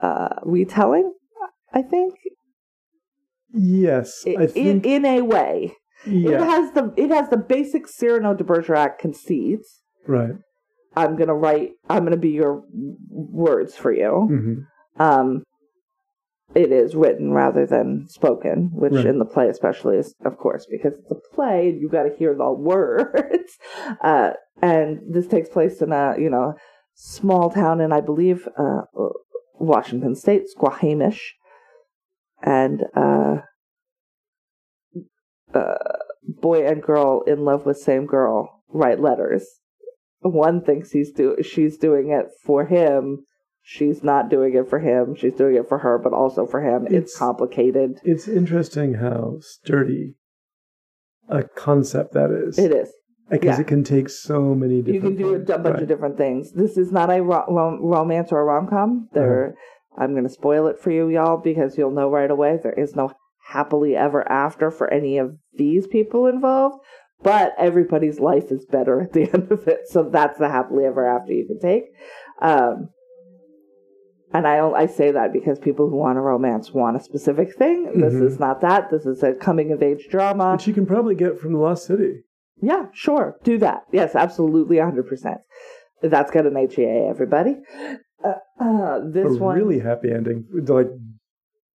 uh, retelling, I think, Yes, I- I think. in, in a way. It has the it has the basic Cyrano de Bergerac conceits. right. I'm gonna write. I'm gonna be your words for you. hmm Um, it is written rather than spoken, which Right. in the play especially is, of course, because it's a play and you got to hear the words. Uh, and this takes place in a you know small town in I believe uh, Washington State, Squahamish, and uh, uh, boy and girl in love with same girl write letters. One thinks he's do she's doing it for him she's not doing it for him. She's doing it for her, but also for him. It's, It's- complicated. It's interesting how sturdy a concept that is. It is. Because yeah. it can take so many different You can do a bunch Right. of different things. This is not a ro- rom- romance or a rom com. There, I'm going to spoil it for you, y'all, because you'll know right away. There is no happily ever after for any of these people involved. But everybody's life is better at the end of it, so that's the happily ever after you can take. Um, and I I say that because people who want a romance want a specific thing. This Mhm. is not that. This is a coming of age drama. Which you can probably get from the Lost City. Yeah, sure. Do that. Yes, absolutely, 100%. That's got an HEA, everybody. Uh, uh, this a one. really happy ending. Like,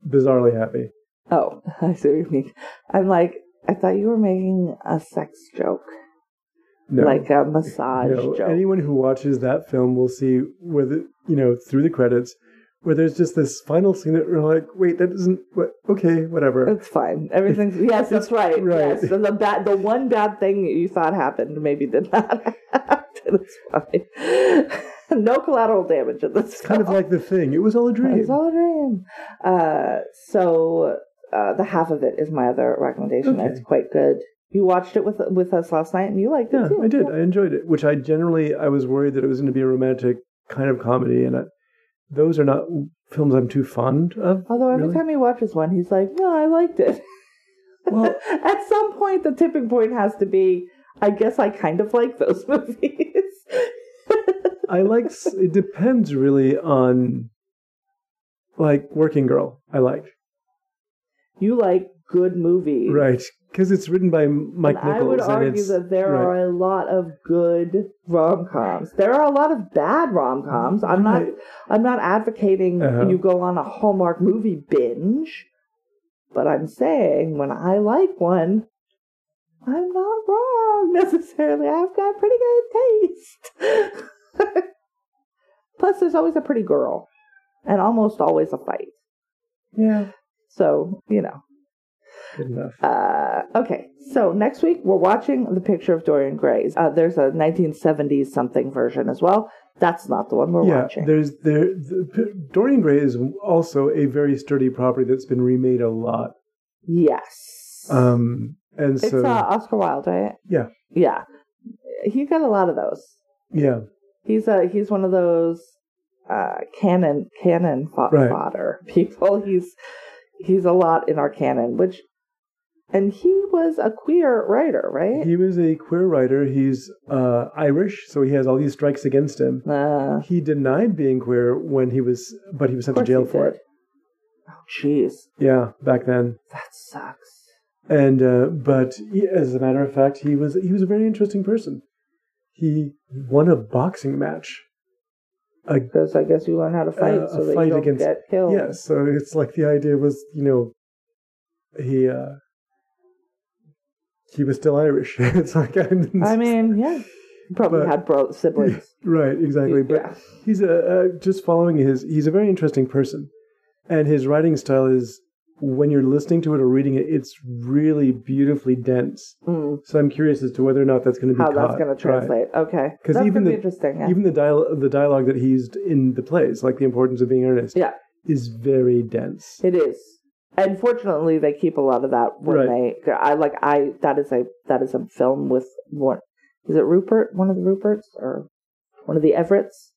bizarrely happy. Oh, I see what you mean. I'm like, I thought you were making a sex joke, No. like a massage no. joke. Anyone who watches that film will see the, you know, through the credits, where there's just this final scene that we're like, wait, that doesn't, what, okay, whatever. It's fine. Everything's yes, that's right. Right. Yes, the, the bad, the one bad thing you thought happened maybe did not happen. It's fine. no collateral damage in this. It's kind of like the thing. It was all a dream. It's all a dream. Uh, so uh, the half of it is my other recommendation. Okay. It's quite good. You watched it with with us last night, and you liked it Yeah, too. I did. I enjoyed it. Which I generally I was worried that it was going to be a romantic kind of comedy, and I, those are not films I'm too fond of. Although every really. time he watches one, he's like, "No, I liked it." Well- at some point, the tipping point has to be. I guess I kind of like those movies. I like. It depends really on, like Working Girl. I like you like good movies, right because it's written by Mike and Nichols. I would argue that there right. are a lot of good rom coms. There are a lot of bad rom coms. I'm not. Right. I'm not advocating Uh-huh. you go on a Hallmark movie binge, but I'm saying when I like one, I'm not wrong necessarily. I've got pretty good taste. Plus, there's always a pretty girl, and almost always a fight. Yeah, So you know. good enough. Uh, okay, so next week we're watching The Picture of Dorian Gray. Uh, there's a 1970s something version as well. That's not the one we're yeah, watching. there's there. The, P- Dorian Gray is also a very sturdy property that's been remade a lot. Yes. Um, and it's so uh, Oscar Wilde, right? Yeah. Yeah. He's got a lot of those. yeah, He's a he's one of those uh, canon canon fo- Right. fodder people. He's he's a lot in our canon, which And he was a queer writer, right? He was a queer writer. He's uh, Irish, so he has all these strikes against him. uh, He denied being queer when he was, but he was sent to jail for did. it. Oh, jeez. Yeah, back then. That sucks. And uh, but he, as a matter of fact, he was he was a very interesting person. He won a boxing match. Because I guess you learn how to fight Uh, so that fight you don't against- get killed. yes, so it's like the idea was, you know, he uh, he was still Irish. it's like I, mean, yeah. You probably But- had bro- siblings. right, exactly. But yeah. he's a uh, just following his. He's a very interesting person, and his writing style is when you're listening to it or reading it, it's really beautifully dense. Mm, So I'm curious as to whether or not that's going to be how caught. that's going to Right. translate. Okay. 'Cause That's even to be the- interesting. Yeah. Even the dial the dialogue that he used in the plays, like the importance of being earnest, Yeah. is very dense. It is. And fortunately, they keep a lot of that when Right. they. I like. I that is a that is a film with one. Is it Rupert? One of the Ruperts or one of the Everetts?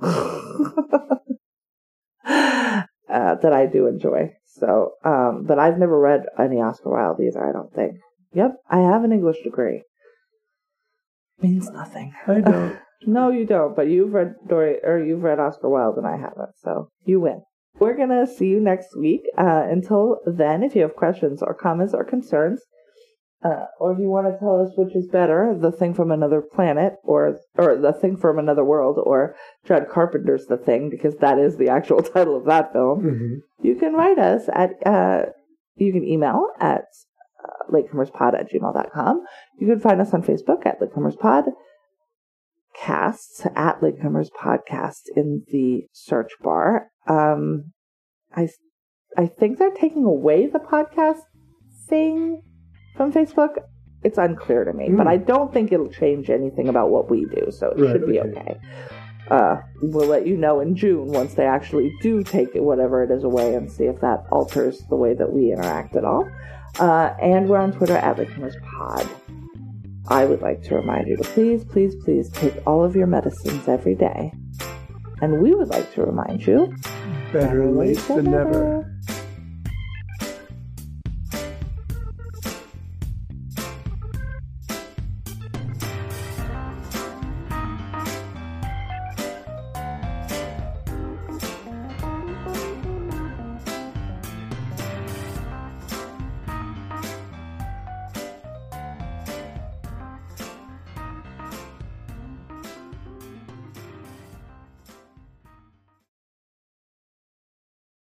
uh, that I do enjoy. So, um, but I've never read any Oscar Wilde either. I don't think. Yep, I have an English degree. Means nothing. I don't. No, you don't. But you've read Dory, or you've read Oscar Wilde, and I haven't. So you win. We're gonna see you next week. Uh, until then, if you have questions or comments or concerns, uh, or if you want to tell us which is better, the thing from another planet, or or the thing from another world, or John Carpenter's The Thing, because that is the actual title of that film, Mhm. you can write us at. Uh, you can email at uh, latecomerspod at gmail.com. You can find us on Facebook at latecomerspod casts at Latecomers Podcast in the search bar. Um, I, I think they're taking away the podcast thing from Facebook. It's unclear to me, but Hmm. I don't think it'll change anything about what we do, so it Right, should be okay. okay. Uh, we'll let you know in June once they actually do take it, whatever it is away and see if that alters the way that we interact at all. Uh, and we're on Twitter at Latecomers Pod. I would like to remind you to please, please, please take all of your medicines every day. And we would like to remind you Better late than never.